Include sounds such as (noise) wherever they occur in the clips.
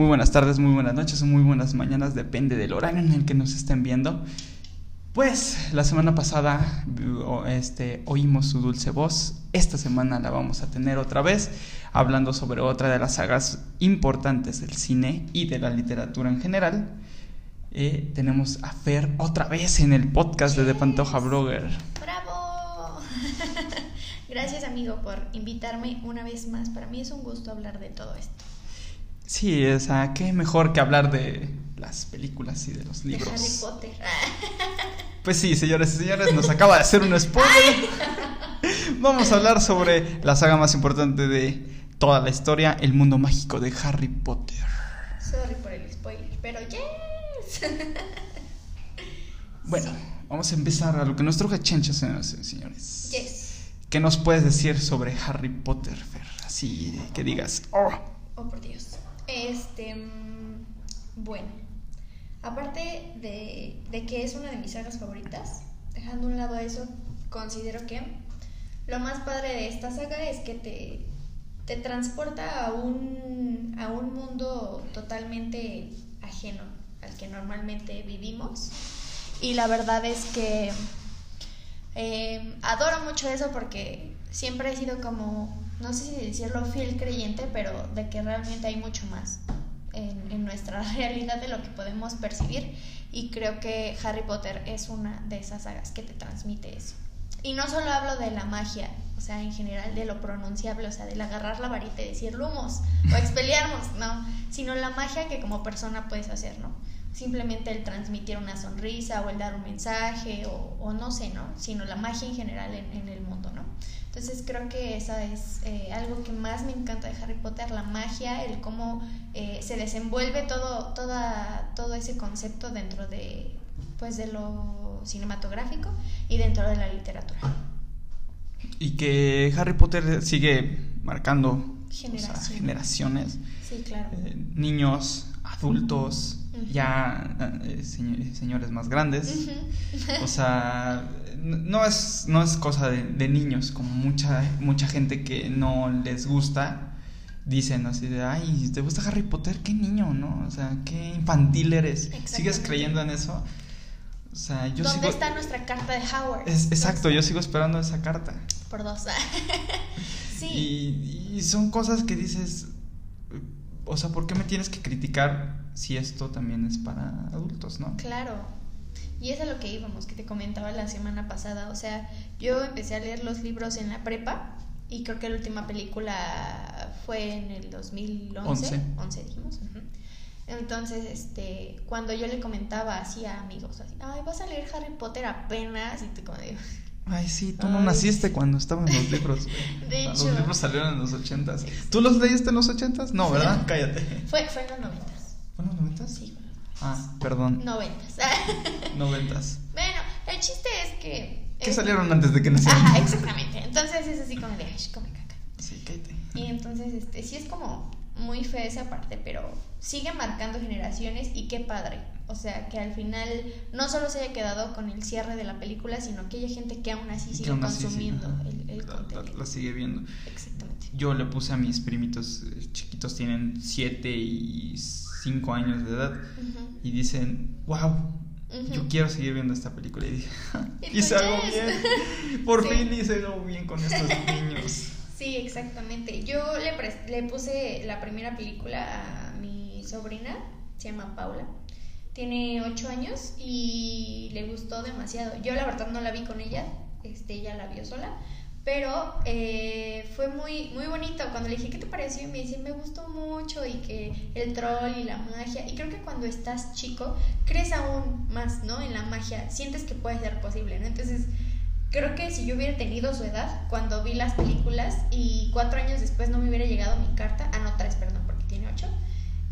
Muy buenas tardes, muy buenas noches o muy buenas mañanas, depende del horario en el que nos estén viendo. Pues la semana pasada este, oímos su dulce voz, esta semana la vamos a tener otra vez, hablando sobre otra de las sagas importantes del cine y de la literatura en general. Eh, tenemos a Fer otra vez en el podcast de The Pantoja Blogger. ¡Bravo! (laughs) Gracias amigo por invitarme una vez más. Para mí es un gusto hablar de todo esto. Sí, o sea, qué mejor que hablar de las películas y de los libros. De Harry Potter. (laughs) Pues sí, señores y señores, nos acaba de hacer un spoiler. (laughs) Vamos a hablar sobre la saga más importante de toda la historia, el mundo mágico de Harry Potter. Sorry por el spoiler, pero yes. (laughs) Bueno, vamos a empezar a lo que nos truje chencha, señores y señores. Yes. ¿Qué nos puedes decir sobre Harry Potter, Fer? Así que digas, oh. Oh, por Dios. Este, mm, bueno, aparte de, que es una de mis sagas favoritas, dejando un lado eso, considero que lo más padre de esta saga es que te, te transporta a un, a un mundo totalmente ajeno al que normalmente vivimos. Y la verdad es que eh, adoro mucho eso porque siempre he sido como no sé si decirlo fiel creyente, pero de que realmente hay mucho más en, nuestra (laughs) realidad de lo que podemos percibir. Y creo que Harry Potter es una de esas sagas que te transmite eso. Y no solo hablo de la magia, o sea, en general de lo pronunciable, o sea, del agarrar la varita y decir lumos o expeliarnos, (laughs) no, sino la magia que como persona puedes hacer, ¿no? Simplemente el transmitir una sonrisa o el dar un mensaje o, no sé, ¿no? Sino la magia en general en el mundo, ¿no? Entonces creo que esa es eh, algo que más me encanta de Harry Potter, la magia, el cómo eh, se desenvuelve todo, toda, todo ese concepto dentro de, pues, de lo cinematográfico y dentro de la literatura. Y que Harry Potter sigue marcando generaciones. Sí, claro. Eh, niños, adultos, ya señores, más grandes. O sea, no es, no es cosa de, niños, como mucha, mucha gente que no les gusta, dicen así de, ay, ¿te gusta Harry Potter? ¿Qué niño, no? O sea, qué infantil eres. ¿Sigues creyendo en eso? O sea, yo ¿Dónde está nuestra carta de Howard? exacto, yo sigo esperando esa carta. Por dos. (laughs) sí. Y, y son cosas que dices, o sea, ¿por qué me tienes que criticar si esto también es para adultos, no? Claro. Y es a lo que íbamos, que te comentaba la semana pasada. O sea, yo empecé a leer los libros en la prepa y creo que la última película fue en el 2011. 11, dijimos. Entonces, este, cuando yo le comentaba así a amigos, así, ay, vas a leer Harry Potter apenas, y te como digo, Ay, sí, tú no naciste cuando estaban los libros. (laughs) de hecho. Los libros salieron en los ochentas. ¿Tú los leíste en los ochentas? No, ¿verdad? (laughs) Cállate. Fue, fue en los noventas. ¿Fue en los noventas? Sí, Ah, perdón. Noventas. (laughs) Noventas. Bueno, el chiste es que. ¿Qué salieron antes de que nacieran? Ajá, exactamente. Entonces es así como de, ay, come caca. Sí, cállate. Y entonces, este, sí es como muy fea esa parte, pero sigue marcando generaciones y qué padre. O sea, que al final no solo se haya quedado con el cierre de la película, sino que haya gente que aún así sigue consumiendo el, el contenido. La, sigue viendo. Exactamente. Yo le puse a mis primitos eh, chiquitos, tienen 7 y 5 años de edad, y dicen, wow, yo quiero seguir viendo esta película. Y dije, (laughs) hice algo bien. Por fin hice algo bien con estos (laughs) niños. Sí, exactamente. Yo le, le puse la primera película a mi sobrina, se llama Paula. Tiene 8 años y le gustó demasiado. Yo la verdad no la vi con ella, este, ella la vio sola pero eh, fue muy, muy bonito. Cuando le dije, ¿qué te pareció? Y me dice, me gustó mucho y que el troll y la magia. Y creo que cuando estás chico, crees aún más, ¿no? En la magia. Sientes que puede ser posible, ¿no? Entonces, creo que si yo hubiera tenido su edad cuando vi las películas y cuatro años después no me hubiera llegado mi carta, ah, no, tres, perdón, porque tiene ocho,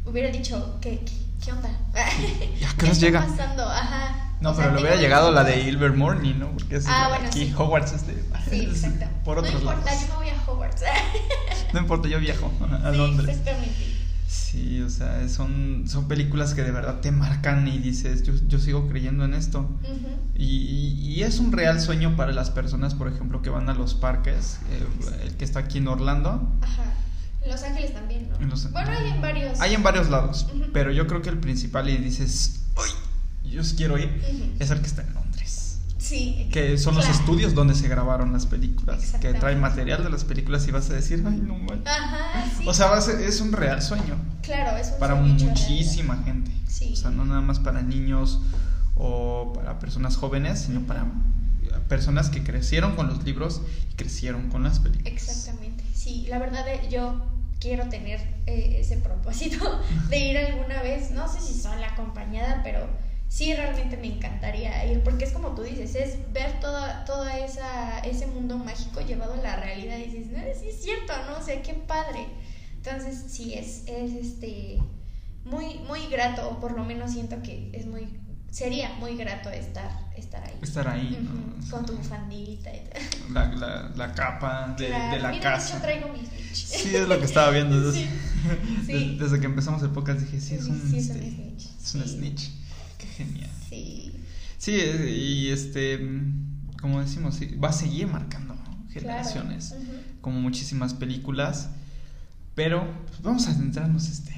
hubiera dicho, ¿qué, qué, onda? ¿Ya (laughs) qué nos llega? pasando? Ajá. No, pero le hubiera llegado la de Hilbert Morning, ¿no? Porque es ah, bueno, aquí Hogwarts (laughs) es de, Sí, exacto. Por otros no importa, yo no voy a Hogwarts. (laughs) no importa, yo viajo a sí, Londres. Exactamente. Sí, o sea, son, son películas que de verdad te marcan y dices, yo, yo sigo creyendo en esto. y, y, es un real sueño para las personas, por ejemplo, que van a los parques, eh, el que está aquí en Orlando. Ajá. En Los Ángeles también, ¿no? En Los- Bueno, hay en varios. Hay en varios lados, pero yo creo que el principal y dices, ¡ay! Yo quiero ir, es el que está en Londres. Sí. Que son los estudios donde se grabaron las películas. Que trae material de las películas y vas a decir, ¡ay, no manches". Ajá, sí. O sea, va a es un real sueño claro, es un para sueño muchísima gente. Sí. O sea, no nada más para niños o para personas jóvenes, sino para personas que crecieron con los libros y crecieron con las películas. Exactamente, sí, la verdad eh, yo quiero tener eh, ese propósito (laughs) de ir alguna vez, no sé si sola, acompañada, pero sí realmente me encantaría ir, porque es como tú dices, es ver toda, toda esa, ese mundo mágico llevado a la realidad y dices, no, sí es cierto, ¿no? O sea, qué padre. Entonces, sí, es, es este muy, muy grato, o por lo menos siento que es muy, sería muy grato estar, estar ahí. Estar ahí, Con tu bufandita y tal. (laughs) la, la, la capa de, Claro, de la mira, casa. hecho traigo mis. Sí, es lo que estaba viendo. (laughs) Desde, Sí, sí. desde- desde que empezamos el podcast dije, sí, es un, Sí, es un este, snitch, es un snitch. Genial. Sí, Sí, y este, como decimos, va a seguir marcando generaciones, como muchísimas películas, pero pues, vamos a centrarnos este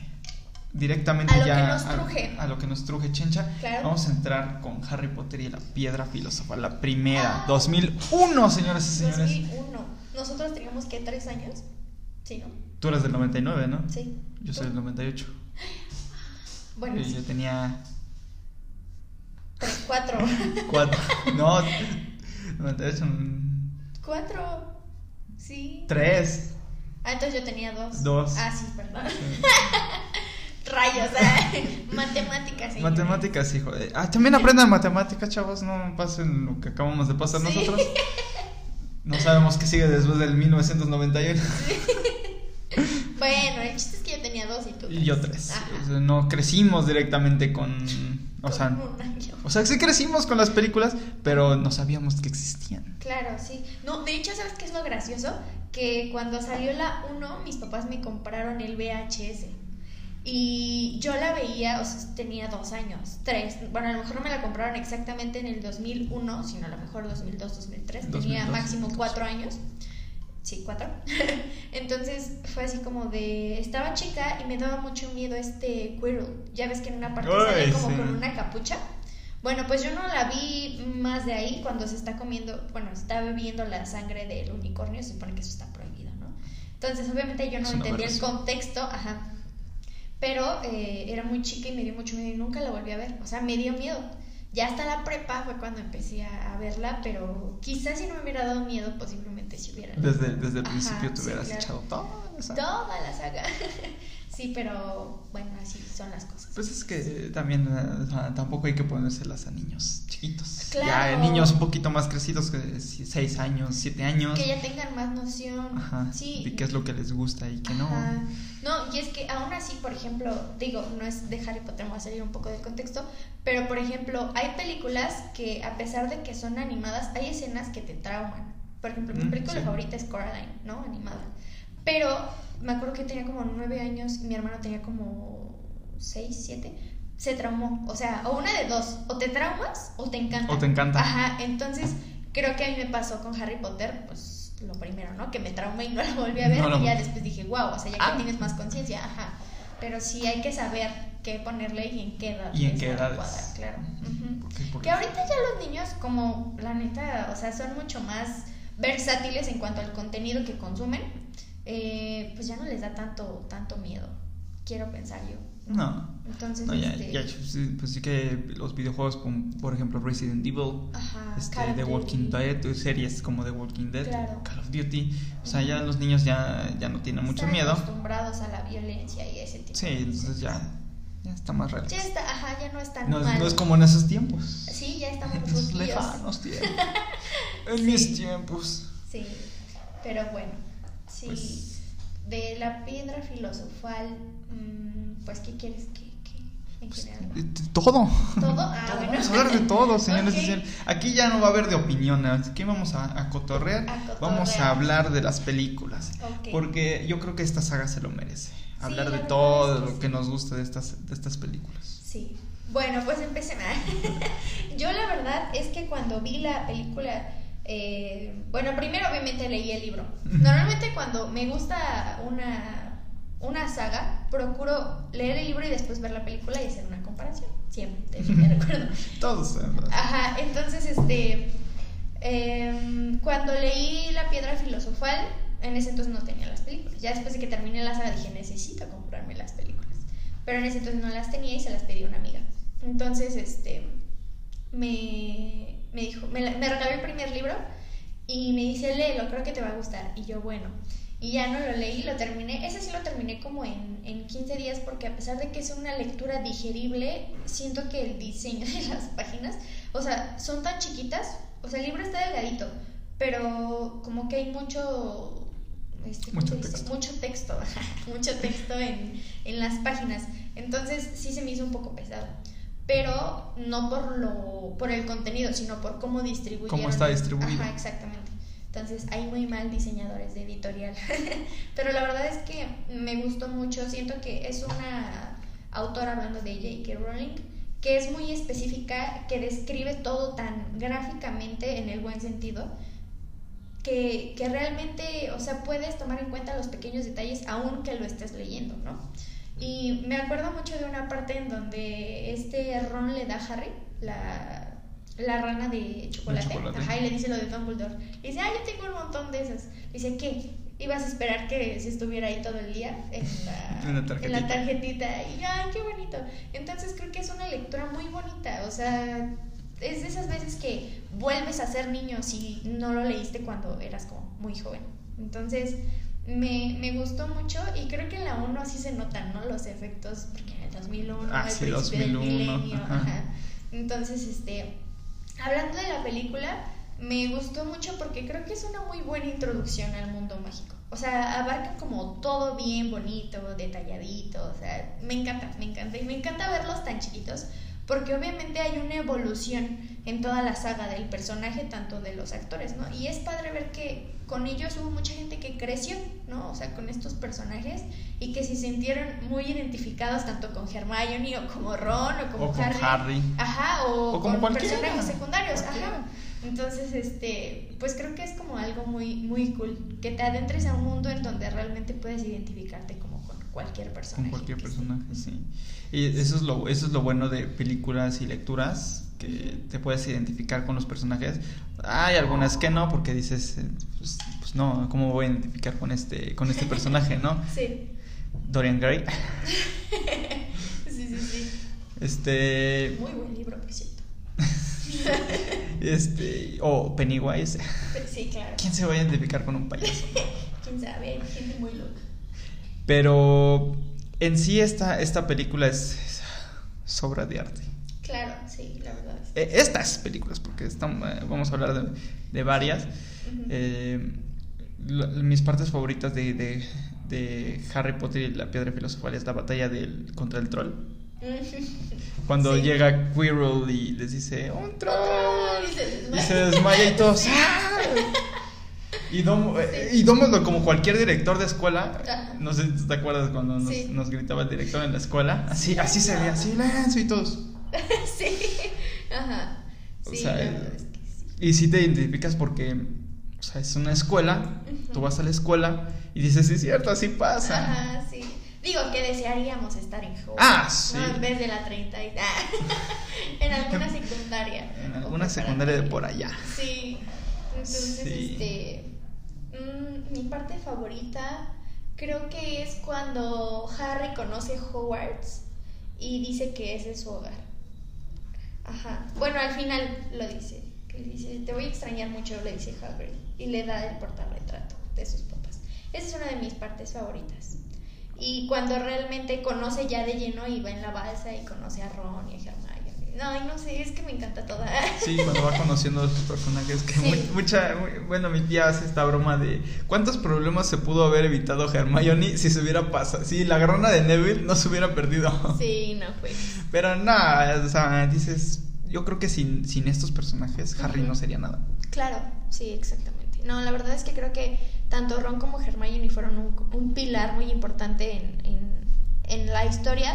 directamente A lo ya que nos a- truje. A, lo que nos truje Chencha. Claro. Vamos a entrar con Harry Potter y la piedra filosofal, la primera, Ah. 2001, señoras y señores. 2001. Nosotros teníamos que tres años. Sí, ¿no? Tú eres del 99, ¿no? Sí. Yo soy del 98. Bueno, sí. yo tenía cuatro. cuatro. (laughs) no, 98. mm, cuatro. Sí. Tres. Ah, entonces yo tenía dos. Dos. Ah, sí, perdón. (laughs) Rayos, ¿eh? Matemáticas. (laughs) señores. Matemáticas, hijo. de- Ah, también aprendan matemáticas, chavos. No pasen lo que acabamos de pasar Sí. nosotros. No sabemos qué sigue después del 1991. Bueno, el chiste tenía dos y tú. Y yo tres. Ajá. O sea, no crecimos directamente con. O Con sea, un año. o sea, sí crecimos con las películas, pero no sabíamos que existían. Claro, sí. No, de hecho, ¿sabes qué es lo gracioso? Que cuando salió la 1, mis papás me compraron el VHS. Y yo la veía, o sea, tenía dos años, tres. Bueno, a lo mejor no me la compraron exactamente en el 2001, sino a lo mejor 2002, 2003. Tenía 2002, máximo 2003. cuatro años. Sí, cuatro. (laughs) Entonces fue así como de. Estaba chica y me daba mucho miedo este Quirrell. Ya ves que en una parte sale como sí. con una capucha. Bueno, pues yo no la vi más de ahí cuando se está comiendo, bueno, está bebiendo la sangre del unicornio, se supone que eso está prohibido, ¿no? Entonces, obviamente yo no entendía el contexto, ajá. Pero eh, era muy chica y me dio mucho miedo y nunca la volví a ver, o sea, me dio miedo. Ya hasta la prepa fue cuando empecé a, a verla, pero quizás si no me hubiera dado miedo, posiblemente si hubiera. Desde, desde el Ajá, principio te sí, hubieras claro. echado toda esa. Toda la saga. (laughs) sí, pero bueno, así son las cosas. Pues es que también eh, o sea, tampoco hay que ponérselas a niños chiquitos. Claro. Ya niños un poquito más crecidos, que 6 años, 7 años. Que ya tengan más noción. Ajá. Sí. De qué es lo que les gusta y que no. Ajá. No, y es que aún así, por ejemplo, digo, no es de Harry Potter, me voy a salir un poco del contexto, pero por ejemplo, hay películas que a pesar de que son animadas, hay escenas que te trauman. Por ejemplo, mi película sí. favorita es Coraline, ¿no? Animada. Pero me acuerdo que tenía como nueve años y mi hermano tenía como seis, siete. Se traumó. O sea, o una de dos. O te traumas o te encanta. O te encanta. Ajá. Entonces, creo que a mí me pasó con Harry Potter, pues lo primero, ¿no? Que me traumé y no la volví a ver. No la y ya después dije, wow, o sea, ya Ah. que tienes más conciencia, ajá. Pero sí hay que saber qué ponerle y en qué edad. ¿Y en qué adecuada, claro. Ujú. ¿Por qué? Porque- Que ahorita ya los niños, como la neta, o sea, son mucho más versátiles en cuanto al contenido que consumen, eh, pues ya no les da tanto, tanto miedo, quiero pensar yo. No. Entonces, No, ya, este, ya, sí, pues sí que los videojuegos como por ejemplo Resident Evil, ajá, este, The Walking. Dead, series como The Walking Dead, Claro. Call of Duty, o sea, ya los niños ya, ya no tienen mucho miedo. acostumbrados a la violencia y ese tipo Sí, de cosas. entonces ya, ya está más relax. Ya está, ajá, ya no es tan No, es- mal. no es como en esos tiempos. Sí, ya estamos (laughs) En lejanos (laughs) tiempos. En mis tiempos. Sí, pero bueno, sí. Pues- De la piedra filosofal, mm, pues, ¿qué quieres que, en general? T- Todo. ¿Todo? (laughs) Ah, Todo, bueno. Vamos a hablar de todo, señores y Ok. señores. Aquí ya no va a haber de opinión, aquí vamos a, a cotorrear. A cotorrear. Vamos a hablar de las películas. Ok. Porque yo creo que esta saga se lo merece. Hablar la de todo lo sí. que nos gusta de estas, de estas películas. Sí. Bueno, pues empecemos. (laughs) Yo la verdad es que cuando vi la película, eh, bueno, primero obviamente leí el libro. Normalmente cuando me gusta una una saga, procuro leer el libro y después ver la película y hacer una comparación. Siempre, te, (laughs) recuerdo. Todos. Ajá, entonces, este, em, cuando leí La Piedra Filosofal, en ese entonces no tenía las películas. Ya después de que terminé la saga dije, necesito comprarme las películas. Pero en ese entonces no las tenía y se las pedí a una amiga. Entonces, este, me, me dijo, me, me el primer libro y me dice, léelo, creo que te va a gustar. Y yo, bueno. Y ya no lo leí, lo terminé. Ese sí lo terminé como en, en 15 días porque a pesar de que es una lectura digerible, siento que el diseño de las páginas, o sea, son tan chiquitas, o sea, el libro está delgadito, pero como que hay mucho... Este, mucho, texto. mucho texto. (laughs) mucho texto en, en las páginas. Entonces sí se me hizo un poco pesado pero no por lo por el contenido, sino por cómo distribuyeron. Cómo está distribuido. Ajá, exactamente. Entonces, hay muy mal diseñadores de editorial. (laughs) pero la verdad es que me gustó mucho, siento que es una autora hablando de J.K. Rowling que es muy específica, que describe todo tan gráficamente en el buen sentido, que, que realmente, o sea, puedes tomar en cuenta los pequeños detalles aun que lo estés leyendo, ¿no? Y me acuerdo mucho de una parte en donde este Ron le da a Harry la, la rana de chocolate, Ajá, y le dice lo de Dumbledore. Y dice, ah, yo tengo un montón de esas. Dice, ¿qué? Ibas a esperar que se estuviera ahí todo el día en la, (laughs) en la. En la tarjetita. Y ay, qué bonito. Entonces creo que es una lectura muy bonita. O sea, es de esas veces que vuelves a ser niño si no lo leíste cuando eras como muy joven. Entonces, me, me, gustó mucho y creo que en la 1 sí se notan, ¿no? Los efectos, porque en el 2001, ah, el sí, principio 2001, del milenio, ajá. Entonces, este, hablando de la película, me gustó mucho porque creo que es una muy buena introducción al mundo mágico. O sea, abarca como todo bien bonito, detalladito, o sea, me encanta, me encanta y me encanta verlos tan chiquitos porque obviamente hay una evolución en toda la saga del personaje, tanto de los actores, ¿no? Y es padre ver que con ellos hubo mucha gente que creció, ¿no? O sea, con estos personajes y que se sintieron muy identificados tanto con Hermione o como Ron o como o con Harry. Ajá, o, o como con personajes secundarios, Cualquiera. ajá. Entonces, este, pues creo que es como algo muy, muy cool, que te adentres a un mundo en donde realmente puedes identificarte con cualquier persona. Con cualquier personaje, sí. Y eso es lo, eso es lo bueno de películas y lecturas, que te puedes identificar con los personajes. Hay algunas que no, porque dices, eh, pues, pues no, ¿cómo voy a identificar con este, con este personaje, no? (laughs) Sí. Dorian Gray. (laughs) (laughs) sí, sí, sí. Este. Muy buen libro, por cierto. este. O Pennywise. Sí, claro. ¿Quién se va a identificar con un payaso? Quién sabe, gente muy loca. Pero en sí esta, esta película es, es sobra de arte. Claro, sí, la verdad. es- Eh, Estas películas, porque están, eh, vamos a hablar de, de varias. Eh, lo- mis partes favoritas de, de, de Harry Potter y la piedra filosofal es la batalla del, contra el troll. (laughs) Cuando Sí. llega Quirrell y les dice, ¡un troll! Y se Y desmaya. se desmaya y todos. (laughs) ¡ah! Y, Dom, eh, y Dumbledore, como cualquier director de escuela, Ajá. no sé si te acuerdas cuando nos, Sí. nos gritaba el director en la escuela, así, así se veía, silencio y todos. (laughs) sí. Ajá. O Sí, sea, la eh, verdad es que sí. Y sí te identificas porque, o sea, es una escuela, tú vas a la escuela y dices, sí, es cierto, así pasa. Ajá, sí. Digo que desearíamos estar en Hogwarts. Ah, sí. ¿no? En vez de la 30 y (laughs) En alguna secundaria. (laughs) En o alguna secundaria de por allá. Sí. Entonces, Sí. este. Mm, mi parte favorita creo que es cuando Harry conoce Hogwarts y dice que ese es su hogar. Ajá. Bueno, al final lo dice. Que le dice, te voy a extrañar mucho, le dice Hagrid. Y le da el portarretrato de sus papás. Esa es una de mis partes favoritas. Y cuando realmente conoce ya de lleno y va en la balsa y conoce a Ron y a. No, y no sé, es que me encanta toda. Sí, cuando va conociendo a los personajes, que Sí. mu- mucha, muy- bueno, mi tía hace esta broma de cuántos problemas se pudo haber evitado Hermione si se hubiera pasado, si la grana de Neville no se hubiera perdido. Sí, no fue. Pero nada, o sea, dices, yo creo que sin, sin estos personajes Harry no sería nada. Claro, sí, exactamente. No, la verdad es que creo que tanto Ron como Hermione fueron un, un pilar muy importante en, en, en la historia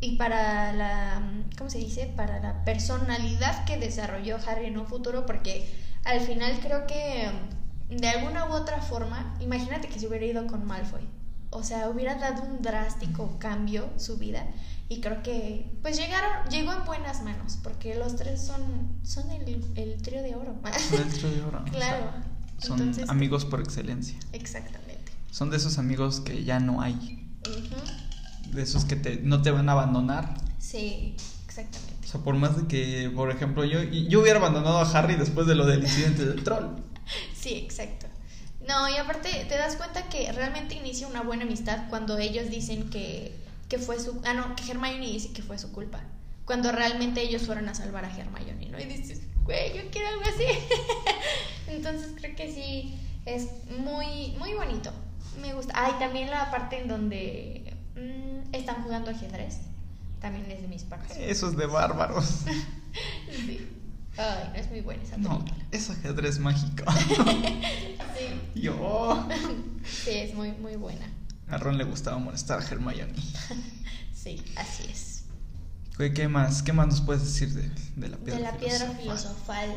y para la, ¿cómo se dice? Para la personalidad que desarrolló Harry en un futuro, porque al final creo que de alguna u otra forma, imagínate que se hubiera ido con Malfoy. O sea, hubiera dado un drástico cambio su vida. Y creo que, pues llegaron, llegó en buenas manos, porque los tres son, son el, el trío de oro. Son el trío de oro. claro. (laughs) O sea, son Entonces- amigos por excelencia. Exactamente. Son de esos amigos que ya no hay. De esos que te, no te van a abandonar. Sí, exactamente. O sea, por más de que, por ejemplo, yo, yo hubiera abandonado a Harry después de lo del incidente del troll. (laughs) Sí, exacto. No, y aparte te das cuenta que realmente inicia una buena amistad cuando ellos dicen que, que fue su... Ah, no, que Hermione dice que fue su culpa. Cuando realmente ellos fueron a salvar a Hermione, ¿no? Y dices, güey, yo quiero algo así. (laughs) Entonces creo que sí, es muy, muy bonito. Me gusta. Ah, y también la parte en donde están jugando ajedrez. También es de mis partes. Esos de bárbaros. (laughs) Sí. Ay, no es muy buena esa No, es ajedrez mágico. (laughs) Sí. (laughs) Yo. Sí, es muy, muy buena. A Ron le gustaba molestar a Hermione. Sí, así es. Güey, ¿qué más? ¿Qué más nos puedes decir de, de la piedra de la piedra filosofal? filosofal.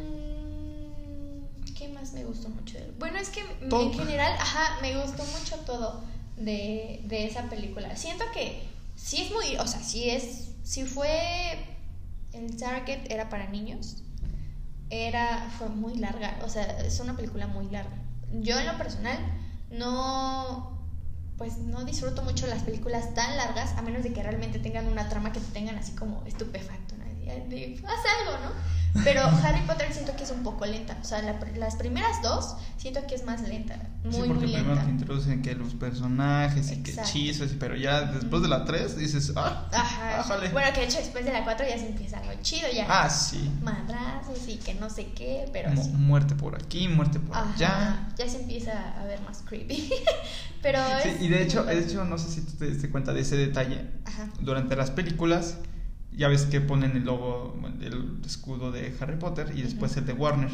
Mm, ¿Qué más me gustó mucho de él? Bueno, es que Todo. en general, ajá, me gustó mucho todo de, de esa película. Siento que sí es muy, o sea, sí es, si fue el target era para niños, era, fue muy larga, o sea, es una película muy larga. Yo en lo personal no, pues no disfruto mucho las películas tan largas, a menos de que realmente tengan una trama que te tengan así como estupefacto, de, haz algo, ¿no? Pero Harry Potter siento que es un poco lenta, o sea, la las primeras dos siento que es más lenta, muy, sí, porque muy primero lenta. te introducen que los personajes y que hechizos, pero ya después de la 3 dices, ah, Ajá. ájale. Bueno, que de hecho después de la 4 ya se empieza lo chido, ya. Ah, sí. Madrazos y que no sé qué, pero Mu- sí. Muerte por aquí, muerte por Ajá, allá. ya se empieza a ver más creepy. (laughs) pero Sí, es y de hecho, de hecho, no sé si tú te diste cuenta de ese detalle. Ajá. Durante las películas, ya ves que ponen el logo, el escudo de Harry Potter y después el de Warner.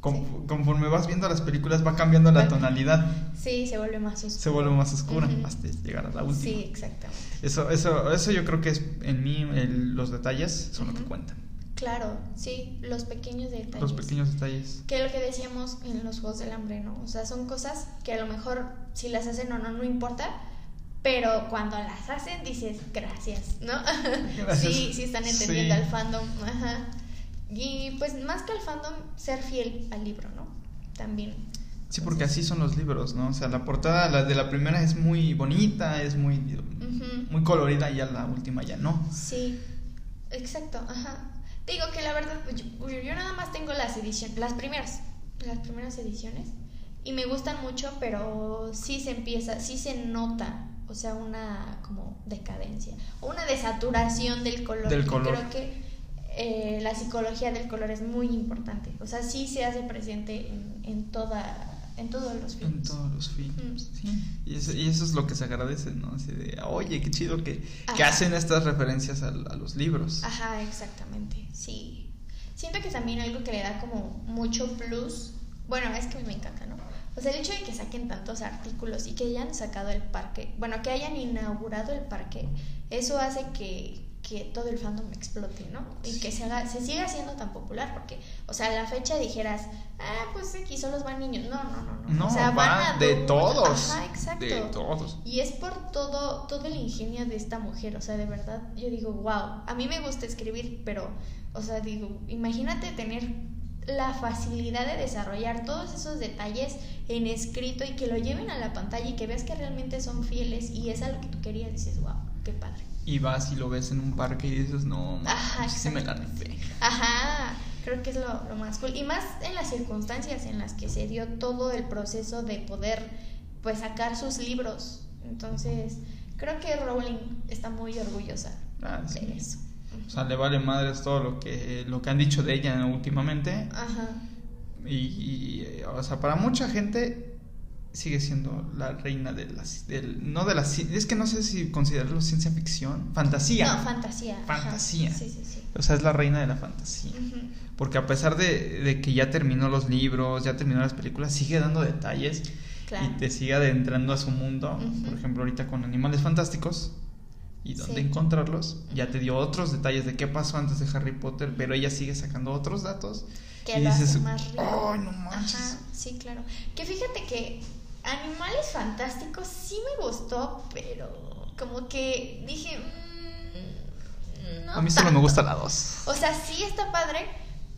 Con- Conforme vas viendo las películas, va cambiando la tonalidad. Sí, se vuelve más oscuro. Se vuelve más oscura hasta llegar a la última. Sí, exactamente. Eso, eso, eso yo creo que es en mí el- los detalles son lo que cuentan. Claro, sí, los pequeños detalles. Los pequeños detalles. Que es lo que decíamos en los Juegos del Hambre, ¿no? O sea, son cosas que a lo mejor si las hacen o no, no importa, pero cuando las hacen dices gracias, ¿no? (laughs) Gracias. Sí, sí están entendiendo Sí. al fandom, ajá. Y pues más que al fandom, ser fiel al libro, ¿no? También. Sí, porque así son los libros, ¿no? O sea, la portada la de la primera es muy bonita, es muy, muy colorida y ya la última ya no. Sí, exacto, ajá. Te digo que la verdad, yo, yo nada más tengo las ediciones, las primeras, las primeras ediciones, y me gustan mucho, pero sí se empieza, sí se nota, o sea, una como decadencia, o una desaturación del color. Del Y color. Creo que eh, la psicología del color es muy importante, o sea, sí se hace presente en, en toda, en todos los En films. todos los films, Mm. sí. Y eso, y eso es lo que se agradece, ¿no? Así de, oye, qué chido que, que hacen estas referencias a, a los libros. Ajá, exactamente, sí. Siento que también algo que le da como mucho plus, bueno, es que me encanta, ¿no? O sea, el hecho de que saquen tantos artículos y que hayan sacado el parque, bueno, que hayan inaugurado el parque, eso hace que, que todo el fandom explote, ¿no? Y que se, haga, se siga siendo tan popular, porque, o sea, a la fecha dijeras, ah, pues aquí solo van niños. No, no, no, no. No, o sea, va van de adultos. todos. Ajá, exacto. De todos. Y es por todo, todo el ingenio de esta mujer, o sea, de verdad, yo digo, wow, a mí me gusta escribir, pero, o sea, digo, imagínate tener la facilidad de desarrollar todos esos detalles en escrito y que lo lleven a la pantalla y que veas que realmente son fieles y es a lo que tú querías, dices, wow, qué padre. Y vas y lo ves en un parque y dices, no, Ajá, sí me la rifé. Ajá, creo que es lo, lo más cool. Y más en las circunstancias en las que se dio todo el proceso de poder, pues, sacar sus libros. Entonces, creo que Rowling está muy orgullosa Ah, sí. de eso. O sea, le vale madres todo lo que, lo que han dicho de ella últimamente. Ajá. Y, y, o sea, para mucha gente sigue siendo la reina de las del no de la ci- es que no sé si considerarlo ciencia ficción, fantasía. No, fantasía. Fantasía. Sí, sí, sí. o sea, es la reina de la fantasía. Porque a pesar de, de que ya terminó los libros, ya terminó las películas, sigue dando detalles Claro. y te sigue adentrando a su mundo. Por ejemplo, ahorita con Animales Fantásticos y dónde Sí. encontrarlos, ya te dio otros detalles de qué pasó antes de Harry Potter, pero ella sigue sacando otros datos Que y lo hace dices, más rico. ¡ay, no manches! Ajá, sí, claro. Que fíjate que Animales Fantásticos sí me gustó, pero como que dije... Mm, no a mí solo me gusta la 2. O sea, sí está padre,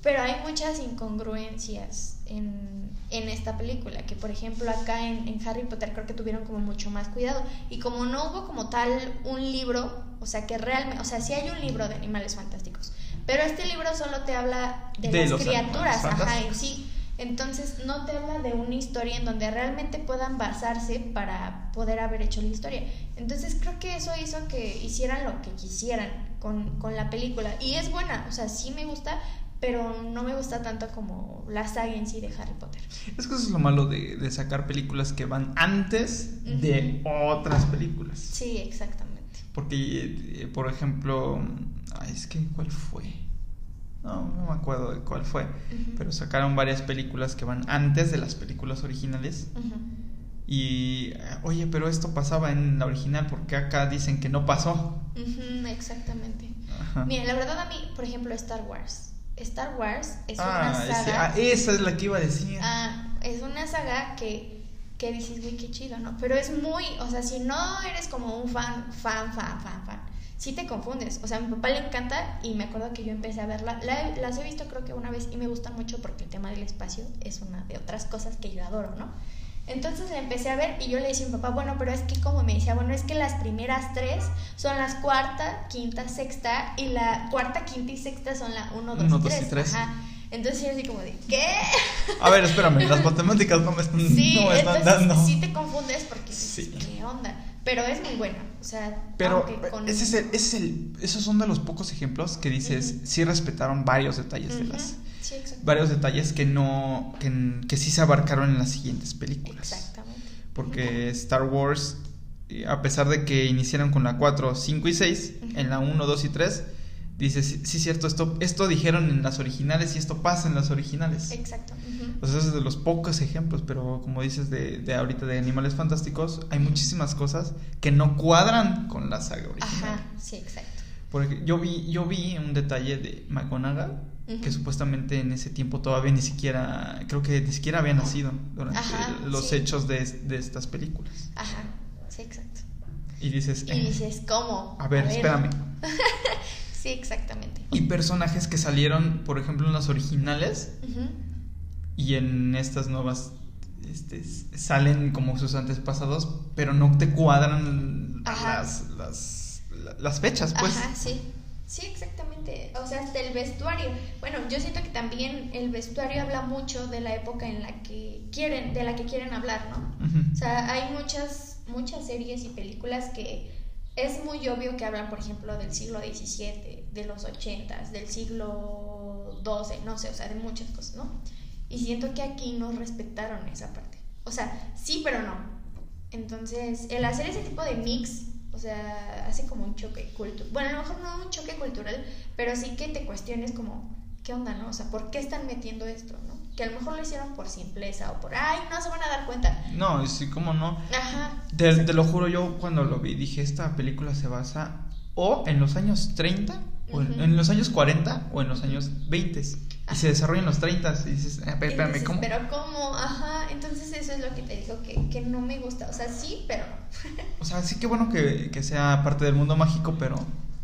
pero hay muchas incongruencias en, en esta película, que por ejemplo acá en, en, Harry Potter creo que tuvieron como mucho más cuidado. Y como no hubo como tal un libro, o sea que realmente, o sea, sí hay un libro de animales fantásticos, pero este libro solo te habla de, De las criaturas, ajá, en sí. Entonces no te habla de una historia en donde realmente puedan basarse para poder haber hecho la historia. Entonces creo que eso hizo que hicieran lo que quisieran con, con la película. Y es buena, o sea, sí me gusta, pero no me gusta tanto como la saga en sí de Harry Potter. Es que eso es lo malo de, de sacar películas que van antes de otras películas. Sí, exactamente. Porque, eh, por ejemplo, ay, es que, ¿cuál fue? No, no me acuerdo de cuál fue. Pero sacaron varias películas que van antes de las películas originales. Y, eh, oye, pero esto pasaba en la original, porque acá dicen que no pasó? Exactamente. Ajá. Mira, la verdad a mí, por ejemplo, Star Wars. Star Wars es ah, una ese- saga. ah, esa es la que iba a decir. Ah, es una saga que, que dices, güey, qué chido, ¿no? Pero es muy, o sea, si no eres como un fan, fan, fan, fan, fan, sí te confundes. O sea, a mi papá le encanta y me acuerdo que yo empecé a verla. La las he visto creo que una vez y me gusta mucho porque el tema del espacio es una de otras cosas que yo adoro, ¿no? Entonces la empecé a ver y yo le decía a mi papá, bueno, pero es que como me decía, bueno, es que las primeras tres son las cuarta, quinta, sexta y la cuarta, quinta y sexta son la uno, dos, Uno, y, dos y tres. tres. Ajá. Entonces yo así como de, ¿qué? A ver, espérame, las matemáticas no me están, (laughs) Sí, (laughs) no me están entonces dando. sí te confundes porque dices, Sí. ¿qué onda? Pero es muy buena, o sea, Pero aunque con... ese es el, ese es el- esos son de los pocos ejemplos que dices, Ujú. sí respetaron varios detalles de las... Sí. Varios detalles que no, que, que sí se abarcaron en las siguientes películas. Exactamente. Porque Star Wars, eh, a pesar de que iniciaron con la 4, 5 y 6, Ujú. en la 1, 2 y 3, dices, sí, sí, cierto, esto, esto dijeron en las originales y esto pasa en las originales. Exacto. ujú. O sea, ese es de los pocos ejemplos, pero como dices de, de ahorita de Animales Fantásticos, hay muchísimas cosas que no cuadran con la saga original. Ajá, sí, exacto. Porque yo vi, yo vi un detalle de McGonagall que supuestamente en ese tiempo todavía ni siquiera, creo que ni siquiera había nacido durante Ajá, los sí. hechos de, de estas películas. Ajá, sí, exacto. Y dices, Y eh, dices, ¿cómo? a ver, espérame. (laughs) Sí, exactamente. Y personajes que salieron, por ejemplo, en las originales y en estas nuevas este, salen como sus antepasados, pero no te cuadran las, las, la- las fechas, pues. Ajá, sí. Sí, exactamente. O sea, hasta el vestuario. Bueno, yo siento que también el vestuario habla mucho de la época en la que quieren, de la que quieren hablar, ¿no? Ujú. O sea, hay muchas, muchas series y películas que es muy obvio que hablan, por ejemplo, del siglo XVII, de los 80, del siglo XII, no sé, o sea, de muchas cosas, ¿no? Y siento que aquí no respetaron esa parte. O sea, sí, pero no. Entonces, el hacer ese tipo de mix, o sea, hace como un choque cultural. Bueno, a lo mejor no un choque cultural, pero sí que te cuestiones como, ¿qué onda, no? O sea, ¿por qué están metiendo esto, no? Que a lo mejor lo hicieron por simpleza o por, ay, no se van a dar cuenta. No, sí, cómo no. Ajá. Te, te lo juro, yo cuando lo vi dije, esta película se basa o en los años 30, o en, en los años 40, o en los años 20. Y se desarrolla en los 30 y dices, eh, Y espérame, ¿cómo? Pero ¿cómo? Ajá, entonces eso es lo que te digo que, que no me gusta. O sea, sí, pero no. (laughs) O sea, sí que bueno que, que sea parte del mundo mágico, pero,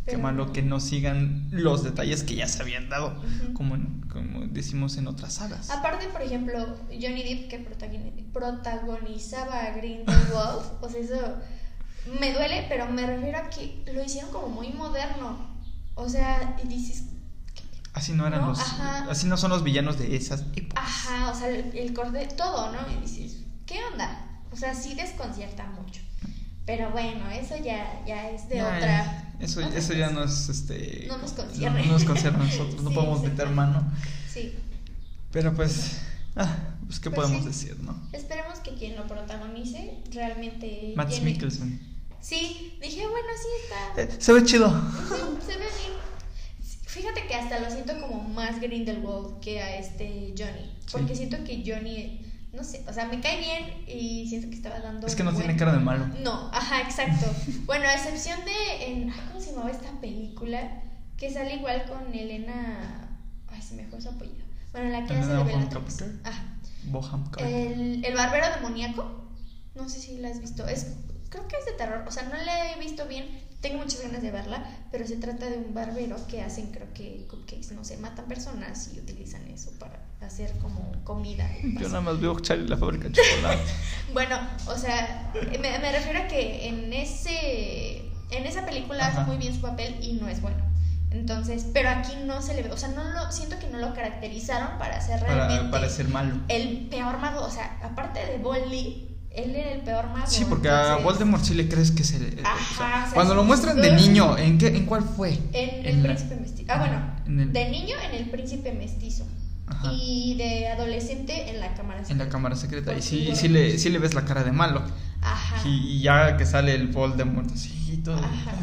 qué malo que no sigan los detalles que ya se habían dado, como, en- como decimos en otras sagas. Aparte, por ejemplo, Johnny Depp que protagoni- protagonizaba a Grindelwald, o (laughs) sea, eso me duele, pero me refiero a que lo hicieron como muy moderno. O sea, y dices, Así no eran No, los, ajá. así no son los villanos de esas épocas. ajá, o sea, el, el corte, todo, ¿no? Y dices, ¿qué onda? O sea, sí desconcierta mucho. Pero bueno, eso ya, ya es de Ya, otra. Eso, otra eso ya cosa. no es este. No nos concierne. No, no nos concierne a nosotros, no (laughs) podemos meter mano. Sí. Pero pues, ah, pues qué Pues podemos sí. decir, ¿no? Esperemos que quien lo protagonice realmente. Llene- Mikkelsen. Sí, dije, bueno, sí está. Eh, se ve chido. Se ve bien. Fíjate que hasta lo siento como más Grindelwald que a este Johnny. Porque Sí. siento que Johnny, no sé, o sea, me cae bien y siento que estaba dando. Es que no tiene cara de malo. No, ajá, exacto. (laughs) bueno, a excepción de. En, ay, ¿Cómo se llamaba esta película? Que sale igual con Elena. Ay, se me fue su apellido. Bueno, la que hace de Bellatrix. Ajá. Boham. El, el barbero demoníaco. No sé si la has visto. Es, creo que es de terror. O sea, no la he visto bien. Tengo muchas ganas de verla, pero se trata de un barbero que hacen, creo que cupcakes, no sé, matan personas y utilizan eso para hacer como comida. Yo nada más veo Charlie la fábrica de chocolate. (laughs) bueno, o sea, me, me, refiero a que en ese en esa película hace muy bien su papel y no es bueno. Entonces, pero aquí no se le ve, o sea, no lo siento que no lo caracterizaron para ser realmente para, ser malo. El peor mago, o sea, aparte de Bolly él era el peor mago. Sí, porque a Voldemort sí le crees que se le. cuando lo muestran de niño, ¿en qué en cuál fue? En, El Príncipe Mestizo. Ah, bueno, de niño en El Príncipe Mestizo. Y de adolescente en la cámara secreta. En la cámara secreta. Y sí, sí, le, sí le ves la cara de malo. Ajá. Y, ya que sale el Voldemort así y todo. Ajá.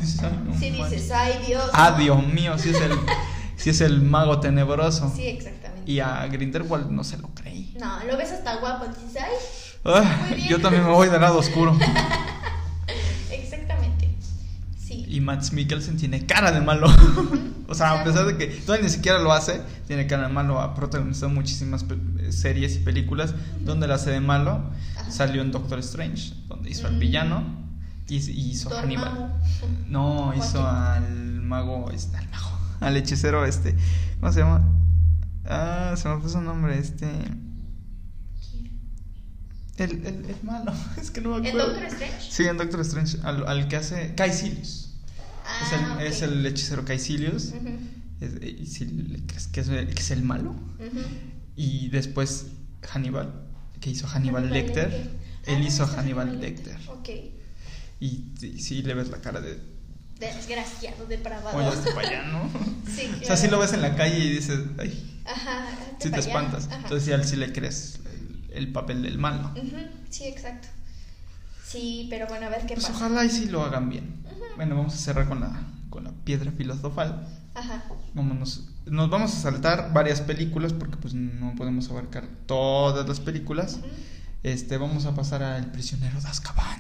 sí dices, ay Dios. Ah, Dios mío, sí es el, (laughs) sí es el mago tenebroso. Sí, exactamente. Y a Grindelwald no se lo creí. No, lo ves hasta guapo, dices, ay yo también me voy del lado oscuro. (laughs) Exactamente. Sí. Y Max Mikkelsen tiene cara de malo. (laughs) o sea, a pesar de que todavía ni siquiera lo hace, tiene cara de malo. Ha protagonizado muchísimas series y películas donde la hace de malo. Salió en Doctor Strange, donde hizo al villano y, hizo Hannibal. No, hizo al mago, este, al mago, (laughs) al hechicero este, ¿cómo se llama? Ah, se me puso un nombre, este el, el, el, malo, (laughs) es que no me acuerdo. ¿En Doctor Strange? Sí, en Doctor Strange, al, al que hace Caecilius. Ah, es, el, es el hechicero Caecilius. y si crees que es, que es el malo. Y después Hannibal, que hizo Hannibal, Lecter. Él ah, hizo Hannibal Lecter. Ok. Y sí, le ves la cara de. Desgraciado, depravado. Oye, para allá, ¿no? (laughs) sí. O sea, si lo ves en la calle y dices, ay. Ajá. Si te espantas. Entonces, sí, al sí le crees el papel del malo. Sí, exacto. Sí, pero bueno, a ver qué pues pasa. Ojalá y sí lo hagan bien. Bueno, vamos a cerrar con la, con la piedra filosofal. Ajá. Vámonos, nos vamos a saltar varias películas porque pues no podemos abarcar todas las películas. Este, vamos a pasar a El prisionero de Azkaban.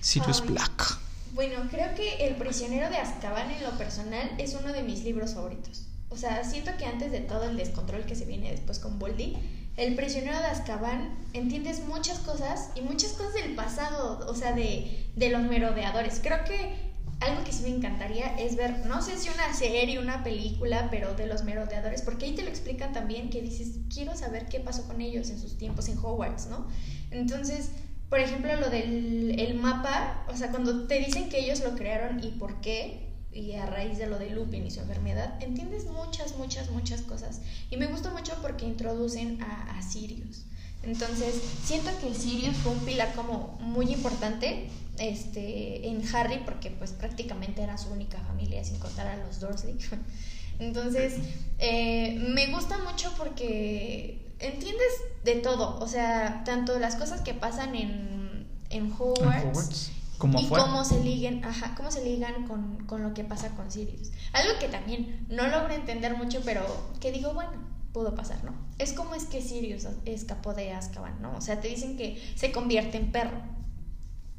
Sirius Black. Bueno, creo que El prisionero de Azkaban en lo personal es uno de mis libros favoritos. O sea, siento que antes de todo el descontrol que se viene después con Boldy, el prisionero de Azkaban entiendes muchas cosas y muchas cosas del pasado, o sea, de, de los merodeadores. Creo que algo que sí me encantaría es ver, no sé si una serie, una película, pero de los merodeadores, porque ahí te lo explican también que dices, quiero saber qué pasó con ellos en sus tiempos en Hogwarts, ¿no? Entonces, por ejemplo, lo del el mapa, o sea, cuando te dicen que ellos lo crearon y por qué, y a raíz de lo de Lupin y su enfermedad, entiendes muchas, muchas, muchas cosas. Y me gusta mucho porque introducen a, a Sirius. Entonces, siento que Sirius fue un pilar como muy importante este, en Harry porque pues prácticamente era su única familia sin contar a los Dursley. (laughs) Entonces, eh, me gusta mucho porque entiendes de todo, o sea, tanto las cosas que pasan en, en Hogwarts y cómo se ligan, ajá, cómo se ligan con, con, lo que pasa con Sirius. Algo que también no logro entender mucho, pero que digo, bueno, pudo pasar, ¿no? Es como es que Sirius escapó de Azkaban, ¿no? O sea, te dicen que se convierte en perro,